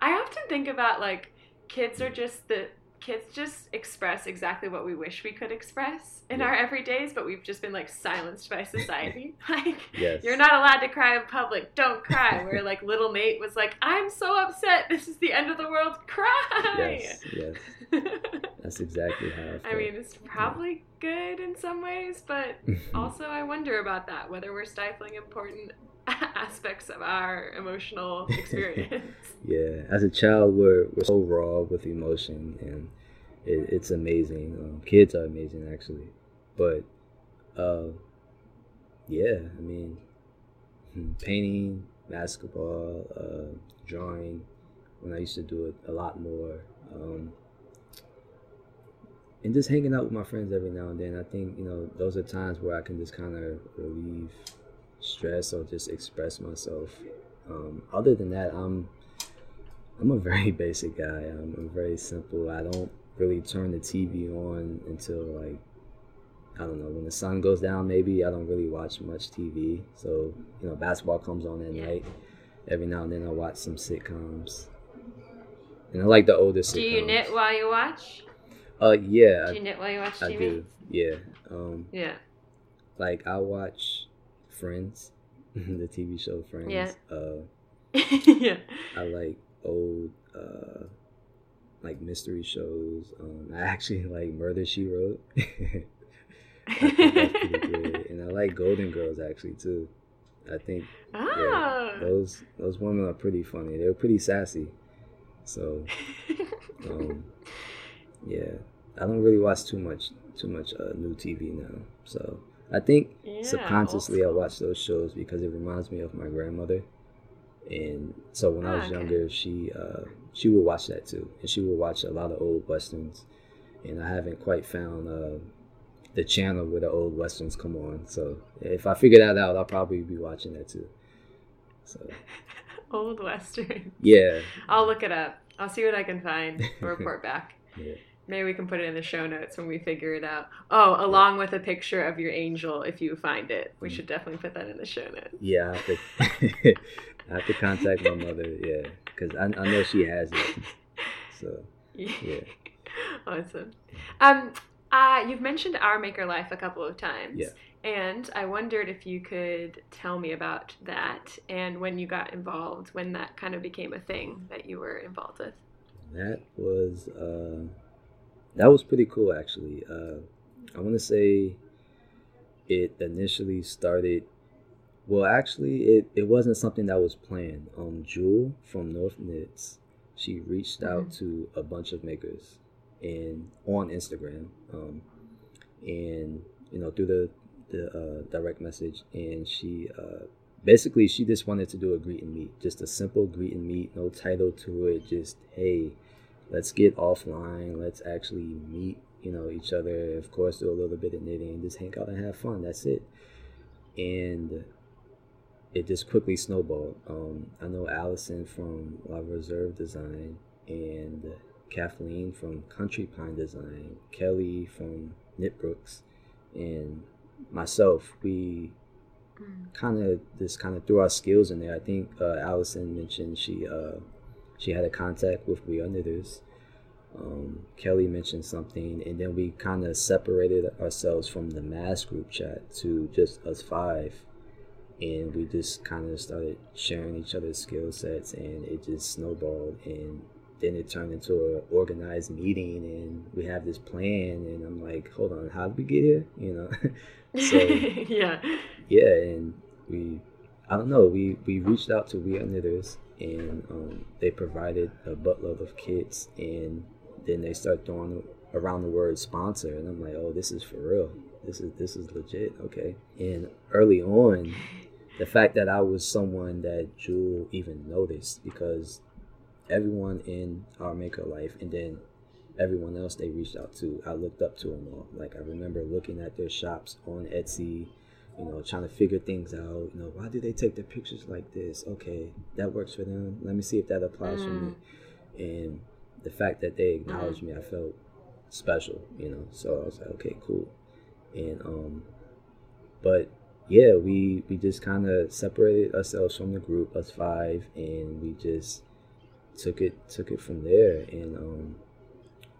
I often think about like kids are just the kids just express exactly what we wish we could express in yeah. our everydays, but we've just been like silenced by society. [laughs] like, yes. you're not allowed to cry in public. Don't cry. Where like little Nate was like, I'm so upset. This is the end of the world. Cry. Yes, yes. [laughs] That's exactly how I, I mean, it's probably yeah. good in some ways, but [laughs] also I wonder about that whether we're stifling important [laughs] aspects of our emotional [laughs] experience. yeah, as a child, we're we're so raw with emotion, and it, it's amazing. Um, kids are amazing, actually, but uh, yeah, I mean, hmm, painting, basketball, uh, drawing. When I used to do it a lot more. Um, and just hanging out with my friends every now and then. I think you know those are times where I can just kind of relieve stress or just express myself. Um, other than that, I'm I'm a very [laughs] basic guy. I'm, I'm, very simple. I don't really turn the TV on until like I don't know when the sun goes down. Maybe I don't really watch much TV. So you know, basketball comes on at night. Every now and then I watch some sitcoms, and I like the older sitcoms. Do you knit while you watch? Uh, yeah. Do you knit while you watch TV? I do. Yeah. Um, yeah. Like I watch Friends, [laughs] the TV show Friends. Yeah. Uh, [laughs] yeah. I like old uh, like mystery shows. Um, I actually [laughs] like Murder She Wrote. I think that's good. And I like Golden Girls actually too. I think Ah. yeah, those those women are pretty funny. They're pretty sassy. So um, yeah, I don't really watch too much too much uh, new TV now. So I think Yeah, subconsciously I watch those shows because it reminds me of my grandmother. And so when I Ah, was okay. younger, she uh, she would watch that too, and she would watch a lot of old westerns. And I haven't quite found uh, the channel where the old westerns come on. So if I figure that out, I'll probably be watching that too. So [laughs] Old Western. yeah, I'll look it up. I'll see what I can find. and report [laughs] back. yeah. Maybe we can put it in the show notes when we figure it out. Oh, along with a picture of your angel if you find it. We should definitely put that in the show notes. Yeah, I have to, [laughs] I have to contact my mother. Yeah, because I, I know she has it. So [laughs] yeah, awesome. Um, uh, you've mentioned Our Maker Life a couple of times. Yeah. And I wondered if you could tell me about that and when you got involved, when that kind of became a thing that you were involved with. that was uh, that was pretty cool actually. Uh, I want to say it initially started. Well, actually, it, it wasn't something that was planned. Um, Jewel from North Knits, she reached out to a bunch of makers, and on Instagram, um, and you know through the the uh, direct message, and she uh, basically she just wanted to do a greet and meet, just a simple greet and meet, no title to it, just hey, let's get offline, let's actually meet, you know, each other. Of course, do a little bit of knitting, just hang out and have fun. That's it, and it just quickly snowballed. Um, I know Allison from La Reserve Design and Kathleen from Country Pine Design, Kelly from Knitbrooks, and myself. We kind of just kind of threw our skills in there. I think uh, Allison mentioned she uh, she had a contact with We Are Knitters. Um, Kelly mentioned something, and then we kind of separated ourselves from the mass group chat to just us five, and we just kind of started sharing each other's skill sets, and it just snowballed, and then it turned into an organized meeting, and we have this plan, and I'm like, hold on, how did we get here? You know, [laughs] so [laughs] yeah. yeah, and we, I don't know, we we reached out to We Are Knitters, and um, they provided a buttload of kits, and then they start throwing around the word sponsor, and I'm like, oh, this is for real. This is this is legit, okay. And early on, the fact that I was someone that Jewel even noticed because everyone in our maker life, and then everyone else they reached out to, I looked up to them all. Like I remember looking at their shops on Etsy, you know, trying to figure things out. You know, why do they take their pictures like this? Okay, that works for them. Let me see if that applies for me. And the fact that they acknowledged me, I felt special. You know, so I was like, okay, cool. And um, but yeah, we we just kind of separated ourselves from the group, us five, and we just took it took it from there. And um,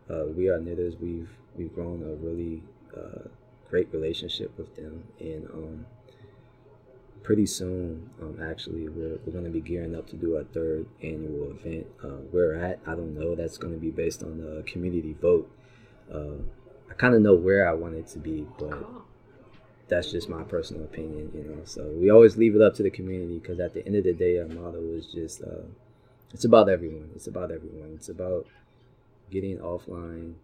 uh, we are knitters. We've we've grown a really uh, great relationship with them, and um, pretty soon, um, actually, we're, we're going to be gearing up to do our third annual event. Uh, where at, I don't know. That's going to be based on the community vote. Uh, I kind of know where I want it to be, but Cool. that's just my personal opinion, you know. So we always leave it up to the community because at the end of the day, our motto is just uh, it's about everyone. It's about everyone. It's about getting offline,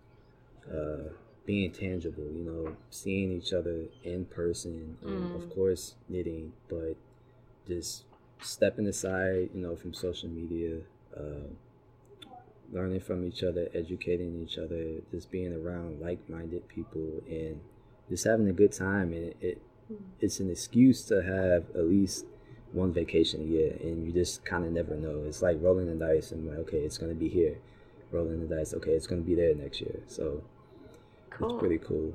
uh, being tangible, you know, seeing each other in person. Um, Of course, knitting, but just stepping aside, you know, from social media. Uh, learning from each other, educating each other, just being around like-minded people, and just having a good time. And it, it it's an excuse to have at least one vacation a year, and you just kind of never know. It's like rolling the dice, and like, okay, it's gonna be here. Rolling the dice, okay, it's gonna be there next year. So Cool. it's pretty cool.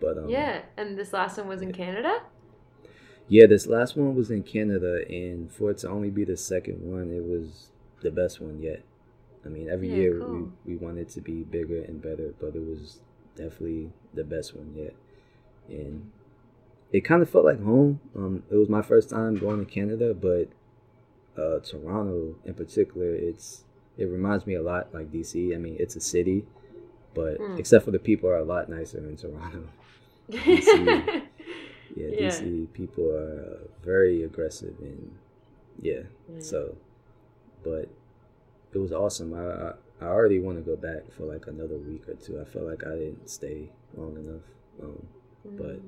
But um, Yeah, and this last one was in Canada? yeah, this last one was in Canada, and for it to only be the second one, it was the best one yet. I mean, every Yeah, year cool. we, we want it to be bigger and better, but it was definitely the best one yet. And it kind of felt like home. Um, it was my first time going to Canada, but uh, Toronto in particular, it's it reminds me a lot like DC. I mean, it's a city, but Hmm. except for the people are a lot nicer in Toronto. [laughs] DC, yeah, DC yeah. people are uh, very aggressive and yeah. Mm. So, but it was awesome. I, I I already want to go back for like another week or two. I felt like I didn't stay long enough, um, mm. but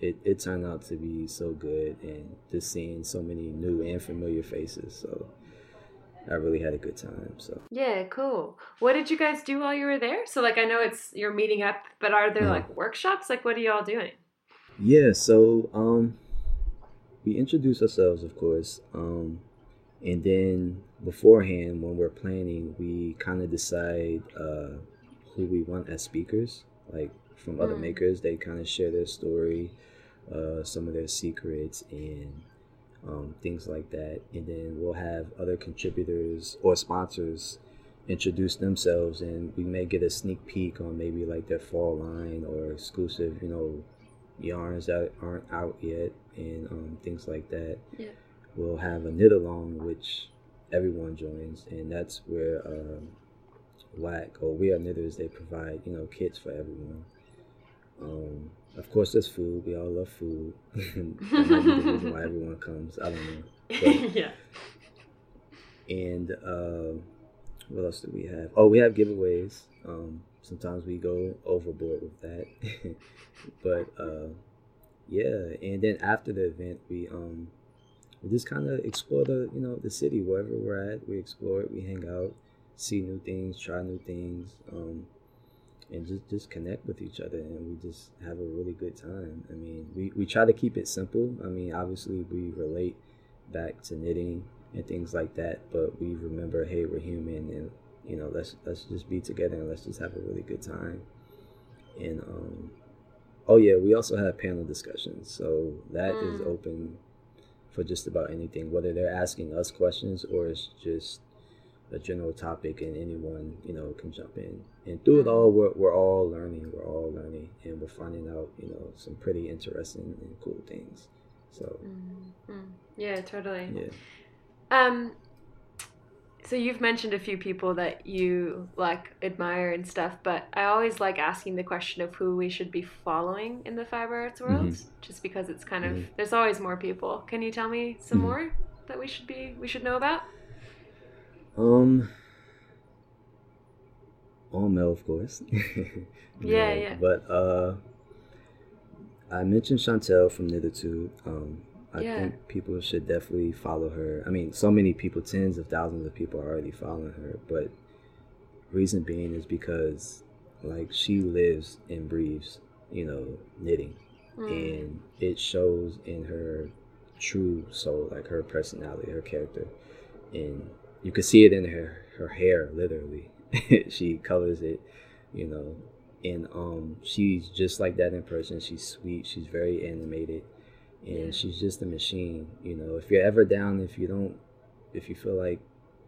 it, it turned out to be so good and just seeing so many new and familiar faces. So I really had a good time. So yeah, cool. What did you guys do while you were there? So like I know it's you're meeting up, but are there like workshops? Like what are y'all doing? Yeah, so um, we introduce ourselves, of course, um, and then beforehand when we're planning, we kind of decide uh, who we want as speakers, like from other mm. makers. They kind of share their story uh, some of their secrets and um, things like that. And then we'll have other contributors or sponsors introduce themselves, and we may get a sneak peek on maybe like their fall line or exclusive, you know, yarns that aren't out yet and um, things like that. Yeah. We'll have a knit along, which everyone joins, and that's where um, WAK or We Are Knitters they provide you know kits for everyone. Um, of course, there's food. We all love food. [laughs] that might be the reason why everyone comes. I don't know. But, [laughs] yeah. And uh, what else do we have? Oh, we have giveaways. Um, sometimes we go overboard with that, [laughs] but uh, yeah. And then after the event, we um, we just kind of explore the you know the city wherever we're at. We explore it. We hang out, see new things, try new things. Um, and just just connect with each other and we just have a really good time. I mean we, we try to keep it simple. I mean obviously we relate back to knitting and things like that but we remember hey we're human and you know let's let's just be together and let's just have a really good time. And um oh yeah we also have panel discussions so that mm. is open for just about anything whether they're asking us questions or it's just a general topic and anyone you know can jump in and through it all we're, we're all learning we're all learning and we're finding out you know some pretty interesting and cool things so mm-hmm. yeah totally yeah um so you've mentioned a few people that you like admire and stuff but i always like asking the question of who we should be following in the fiber arts world mm-hmm. just because it's kind of mm-hmm. there's always more people can you tell me some mm-hmm. more that we should be we should know about um, all Mel, of course. [laughs] yeah, yeah. But uh, I mentioned Chantel from Knititude. Um, I yeah. think people should definitely follow her. I mean, so many people, tens of thousands of people are already following her. But reason being is because, like, she lives and breathes, you know, knitting, mm. and it shows in her true soul, like her personality, her character, and you can see it in her her hair literally. [laughs] She colors it you know and um she's just like that in person. She's sweet she's very animated and yeah. she's just a machine you know. If you're ever down if you don't if you feel like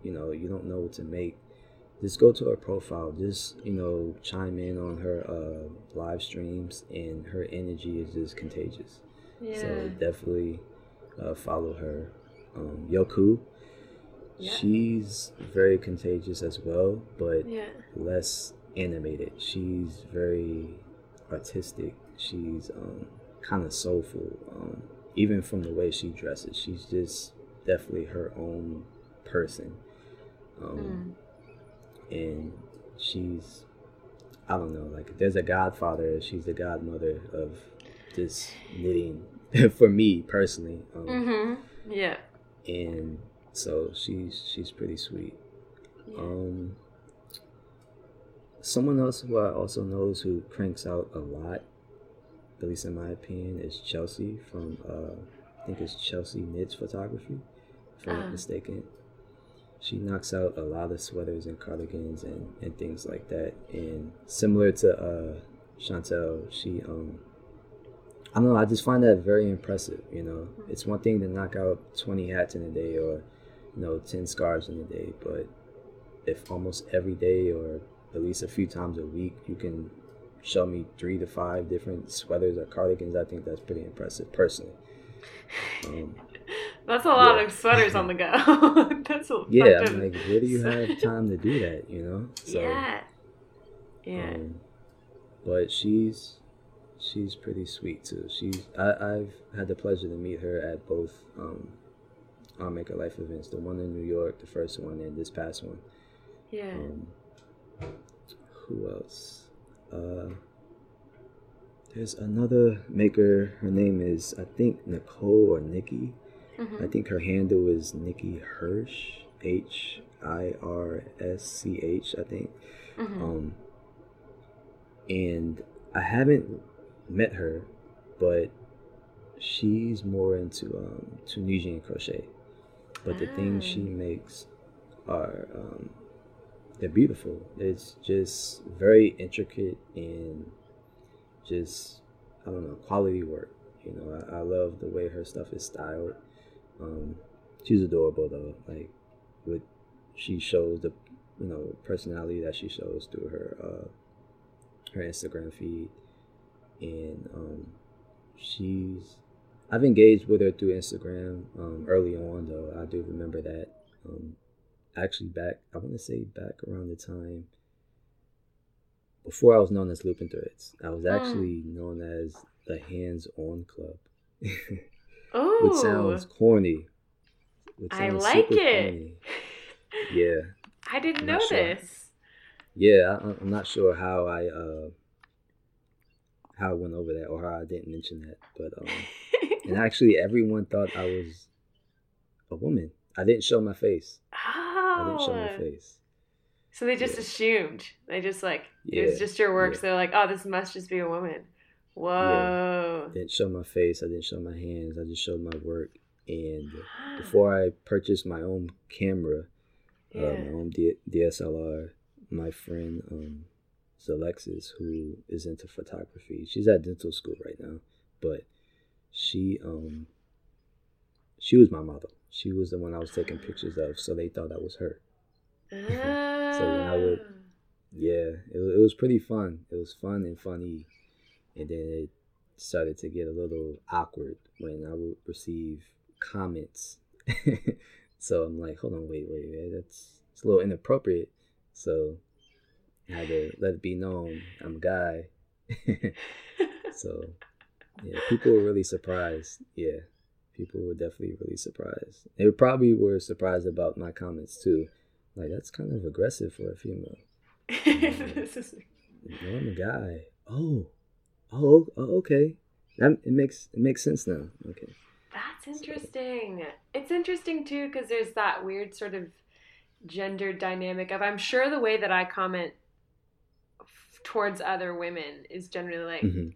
you know you don't know what to make just go to her profile. Just you know chime in on her uh, live streams and her energy is just contagious. Yeah. so definitely uh, follow her. Um, Yokoo She's very contagious as well, but yeah. less animated. She's very artistic. She's um, kind of soulful. Um, even from the way she dresses, she's just definitely her own person. Um, mm. And she's, I don't know, like there's a godfather, she's the godmother of this knitting [laughs] for me personally. Um, mm-hmm. Yeah. And so she's she's pretty sweet. Yeah. Um, someone else who I also knows who cranks out a lot, at least in my opinion, is Chelsea from uh, I think it's Chelsea Knits Photography, if I'm uh. not uh-huh. mistaken. She knocks out a lot of sweaters and cardigans and, and things like that. And similar to uh, Chantel, she um, I don't know. I just find that very impressive. You know, mm-hmm. it's one thing to knock out twenty hats in a day or you know, 10 scarves in a day. But if almost every day or at least a few times a week you can show me three to five different sweaters or cardigans, I think that's pretty impressive personally. Um, that's a lot yeah. of sweaters on the go. [laughs] that's a yeah. I'm like, where do you have time to do that? You know? So, yeah. Yeah. Um, but she's she's pretty sweet too. She's I, I've had the pleasure to meet her at both um, Our Maker Life events. The one in New York, the first one, and this past one. Yeah. Um, who else? Uh, there's another maker. Her name is I think Nicole or Nikki. Mhm. I think her handle is Nikki Hirsch. H I R S C H. I think. Mhm. Um, and I haven't met her, but she's more into um, Tunisian crochet. But the things she Ah. makes are um, they're beautiful. It's just very intricate and just I don't know quality work. You know, I, I love the way her stuff is styled. Um, she's adorable though. Like with she shows the you know personality that she shows through her uh, her Instagram feed, and um, she's I've engaged with her through Instagram um, early on though. I do remember that. Um, actually, back I want to say back around the time before I was known as Looping Threads. I was Mm. actually known as the Hands On Club, [laughs] Oh. which sounds corny. Which I like it. corny. Yeah, [laughs] I didn't I'm know sure. this. yeah. I, I'm not sure how I uh how I went over that or how I didn't mention that, but um, [laughs] and actually everyone thought I was a woman. I didn't show my face. I didn't show my oh. face. So they just Yeah. assumed. They just like it was just your work. yeah. So they're like, oh, this must just be a woman. Whoa. I didn't show my face. I didn't show my hands. I just showed my work. And [gasps] before I purchased my own camera, uh, my own D- DSLR, my friend um, is Alexis, who is into photography. She's at dental school right now, but she um she was my model. She was the one I was taking pictures of, so they thought that was her. [laughs] So when I would- Ah. Yeah, it, it was pretty fun. It was fun and funny, and then it started to get a little awkward when I would receive comments. [laughs] so I'm like, hold on, wait, wait, wait, that's it's a little inappropriate. So I had to let it be known I'm a guy. [laughs] so yeah, people were really surprised. Yeah, people were definitely really surprised. They probably were surprised about my comments too. Like that's kind of aggressive for a female. This is- No, I'm a guy. Oh, oh, oh okay. That it makes it makes sense now. Okay. That's interesting. It's interesting too because there's that weird sort of gender dynamic of I'm sure the way that I comment towards other women is generally like, hmm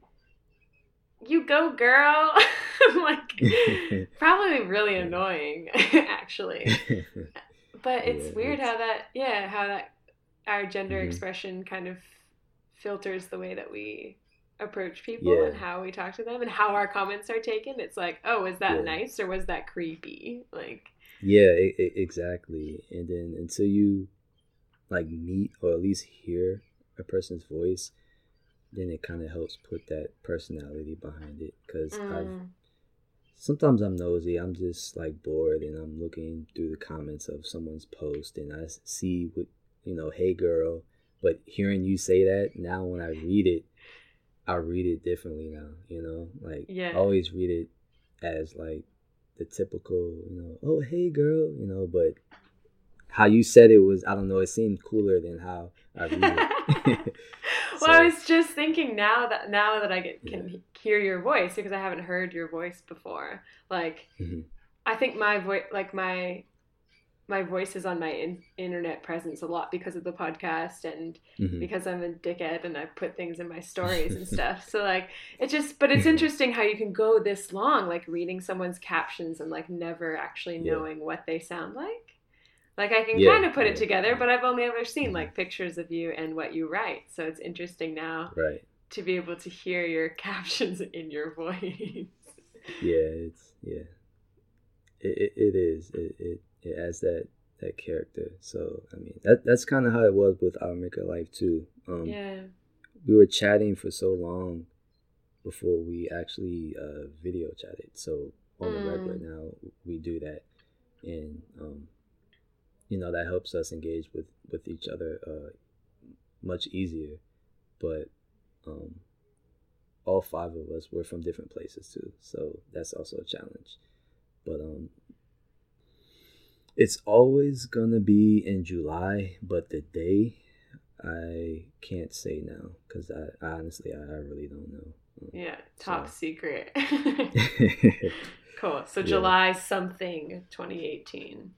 "You go, girl." [laughs] Like [laughs] probably really annoying [laughs] actually. But it's Yeah, weird it's- how that yeah, how that our gender Mhm. expression kind of filters the way that we approach people Yeah. and how we talk to them and how our comments are taken. It's like, oh, was that Yeah. nice or was that creepy? Like, yeah, e- e- exactly. And then until you like meet or at least hear a person's voice, then it kind of helps put that personality behind it. Because I've mm, sometimes I'm nosy. I'm just like bored and I'm looking through the comments of someone's post and I see what, you know, hey girl. But hearing you say that now when I read it, I read it differently now, you know? Like, Yeah. I always read it as like the typical, you know, oh, hey girl, you know, but how you said it was, I don't know, it seemed cooler than how I read it. [laughs] [laughs] well, I was just thinking now that now that I get, can Yeah. hear your voice because I haven't heard your voice before. Like, Mhm. I think my voice, like my my voice is on my in- internet presence a lot because of the podcast and Mhm. because I'm a dickhead and I put things in my stories and [laughs] stuff. So like it just but it's interesting how you can go this long like reading someone's captions and like never actually Yeah. knowing what they sound like. Like I can Yeah, kind of put it together, but I've only ever seen like pictures of you and what you write. So it's interesting now Right. to be able to hear your [laughs] captions in your voice. yeah it's yeah it, it, it is it, it it has that that character so i mean that that's kind of how it was with our maker life too um yeah. we were chatting for so long before we actually uh video chatted so on the regular Mm. now we do that and um you know that helps us engage with with each other uh much easier but um all five of us were from different places too, so that's also a challenge. But um, it's always gonna be in July, but the day I can't say now because I, I, honestly I, I, really don't know. Yeah, top so. secret. [laughs] cool. So July yeah. something 2018.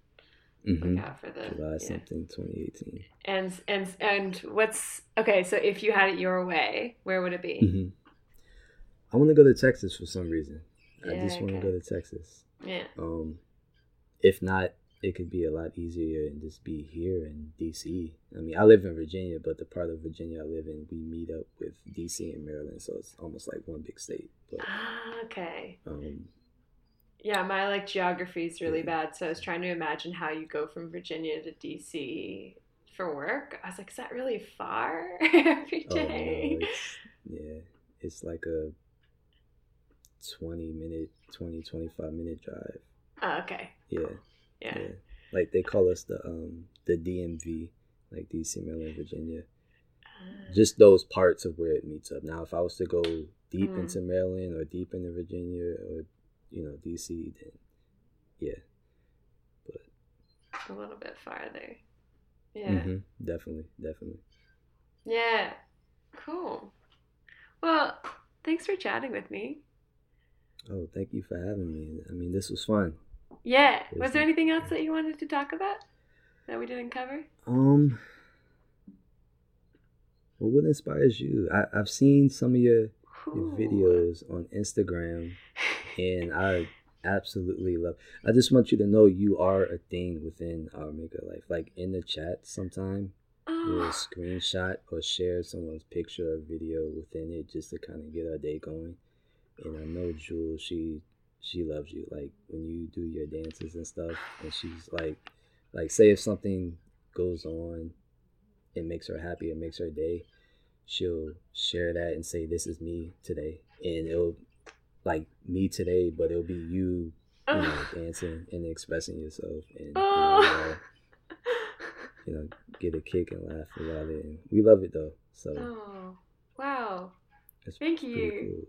Mm-hmm. For the July yeah. something 2018. And and and what's okay? So if you had it your way, where would it be? Mm-hmm. I want to go to Texas for some reason. Yeah, I just want to go to Texas. Yeah. Um, if not, it could be a lot easier and just be here in DC. I mean, I live in Virginia, but the part of Virginia I live in, we meet up with DC and Maryland, so it's almost like one big state. But, ah, okay. Um, yeah, my like geography is really bad, so I was trying to imagine how you go from Virginia to DC for work. I was like, is that really far [laughs] every day? Oh, no, it's, yeah, it's like a 20 minute, 20, 25 minute drive. Oh, okay. Yeah. Yeah. yeah. Like they call us the um the DMV, like DC, Maryland, Virginia. Uh, Just those parts of where it meets up. Now, if I was to go deep mm. into Maryland or deep into Virginia or you know DC, then yeah. But a little bit farther. Yeah. Mm-hmm. Definitely, definitely. Yeah. Cool. Well, thanks for chatting with me. Oh, thank you for having me. I mean, this was fun. Yeah. Was there anything else that you wanted to talk about that we didn't cover? Um. Well, what inspires you? I, I've seen some of your, your videos on Instagram, and I absolutely love. I just want you to know you are a thing within Our Maker Life. Like in the chat, sometime you'll ah. screenshot or share someone's picture or video within it just to kind of get our day going. And I know Jules, she she loves you. Like when you do your dances and stuff, and she's like, like say if something goes on, it makes her happy, it makes her day. She'll share that and say, "This is me today," and it'll like me today, but it'll be you, you know, [sighs] dancing and expressing yourself, and oh. you, know, you know, get a kick and laugh about it. And we love it though. So, oh wow, thank you.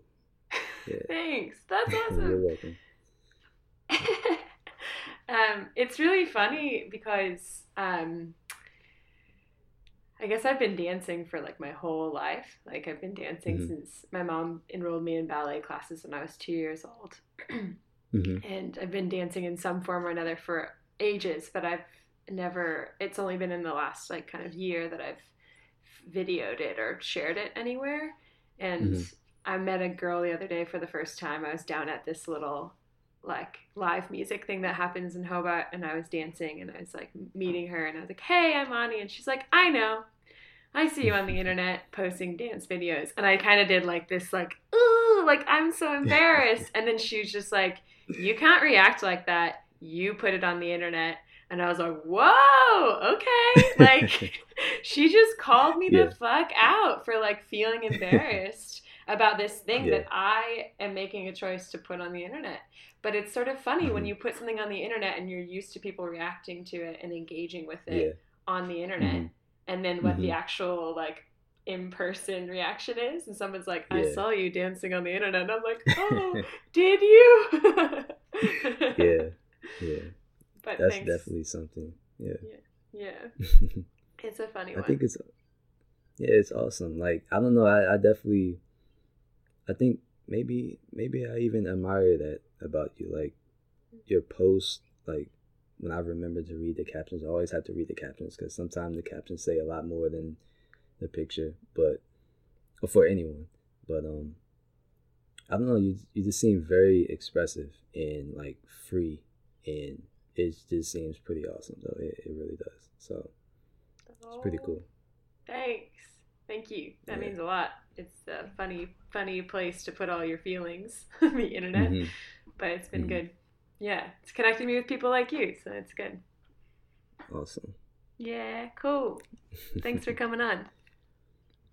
Cool. [laughs] Yeah. Thanks. [laughs] That's awesome. You're welcome. [laughs] um, it's really funny because um, I guess I've been dancing for like my whole life. Like I've been dancing mm-hmm. since my mom enrolled me in ballet classes when I was two years old. [clears throat] mm-hmm. And I've been dancing in some form or another for ages, but I've never, it's only been in the last like kind of year that I've videoed it or shared it anywhere. And mm-hmm. I met a girl the other day for the first time. I was down at this little like live music thing that happens in Hobart and I was dancing and I was like meeting her and I was like, "Hey, I'm Ani." And she's like, "I know. I see you on the internet posting dance videos." And I kind of did like this like, "Ooh, like I'm so [laughs] embarrassed." and then she was just like, "You can't react like that. You put it on the internet." And I was like, "Whoa, okay." [laughs] Like she just called me yeah. the fuck out for like feeling embarrassed [laughs] about this thing yeah. that I am making a choice to put on the internet. But it's sort of funny mm-hmm. when you put something on the internet and you're used to people reacting to it and engaging with it yeah. on the internet, mm-hmm. And then what mm-hmm. the actual like in person reaction is, and someone's like, "I yeah. saw you dancing on the internet," and I'm like, [laughs] "Oh, did you?" [laughs] yeah, yeah. But that's thanks. definitely something. Yeah, yeah, yeah. [laughs] it's a funny I one. I think it's yeah, it's awesome. Like I don't know, I, I definitely I think maybe maybe I even admire that about you. Like your post, like when I remember to read the captions, I always have to read the captions because sometimes the captions say a lot more than the picture. But for anyone, but um, I don't know. You you just seem very expressive and like free, and it just seems pretty awesome. Though it, it really does. So it's pretty oh, cool. Thanks. Thank you. That yeah. means a lot. It's a funny, funny place to put all your feelings [laughs] on the internet. Mm-hmm. But it's been mm-hmm. good. Yeah, it's connecting me with people like you, so it's good. Awesome. Yeah, cool. Thanks for [laughs] coming on.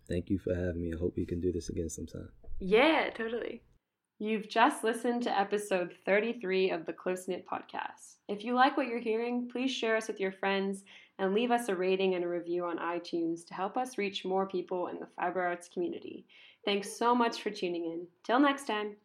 Thank you for having me. I hope we can do this again sometime. Yeah, totally. You've just listened to episode 33 of the Close Knit Podcast. If you like what you're hearing, please share us with your friends and leave us a rating and a review on iTunes to help us reach more people in the fiber arts community. Thanks so much for tuning in. Till next time.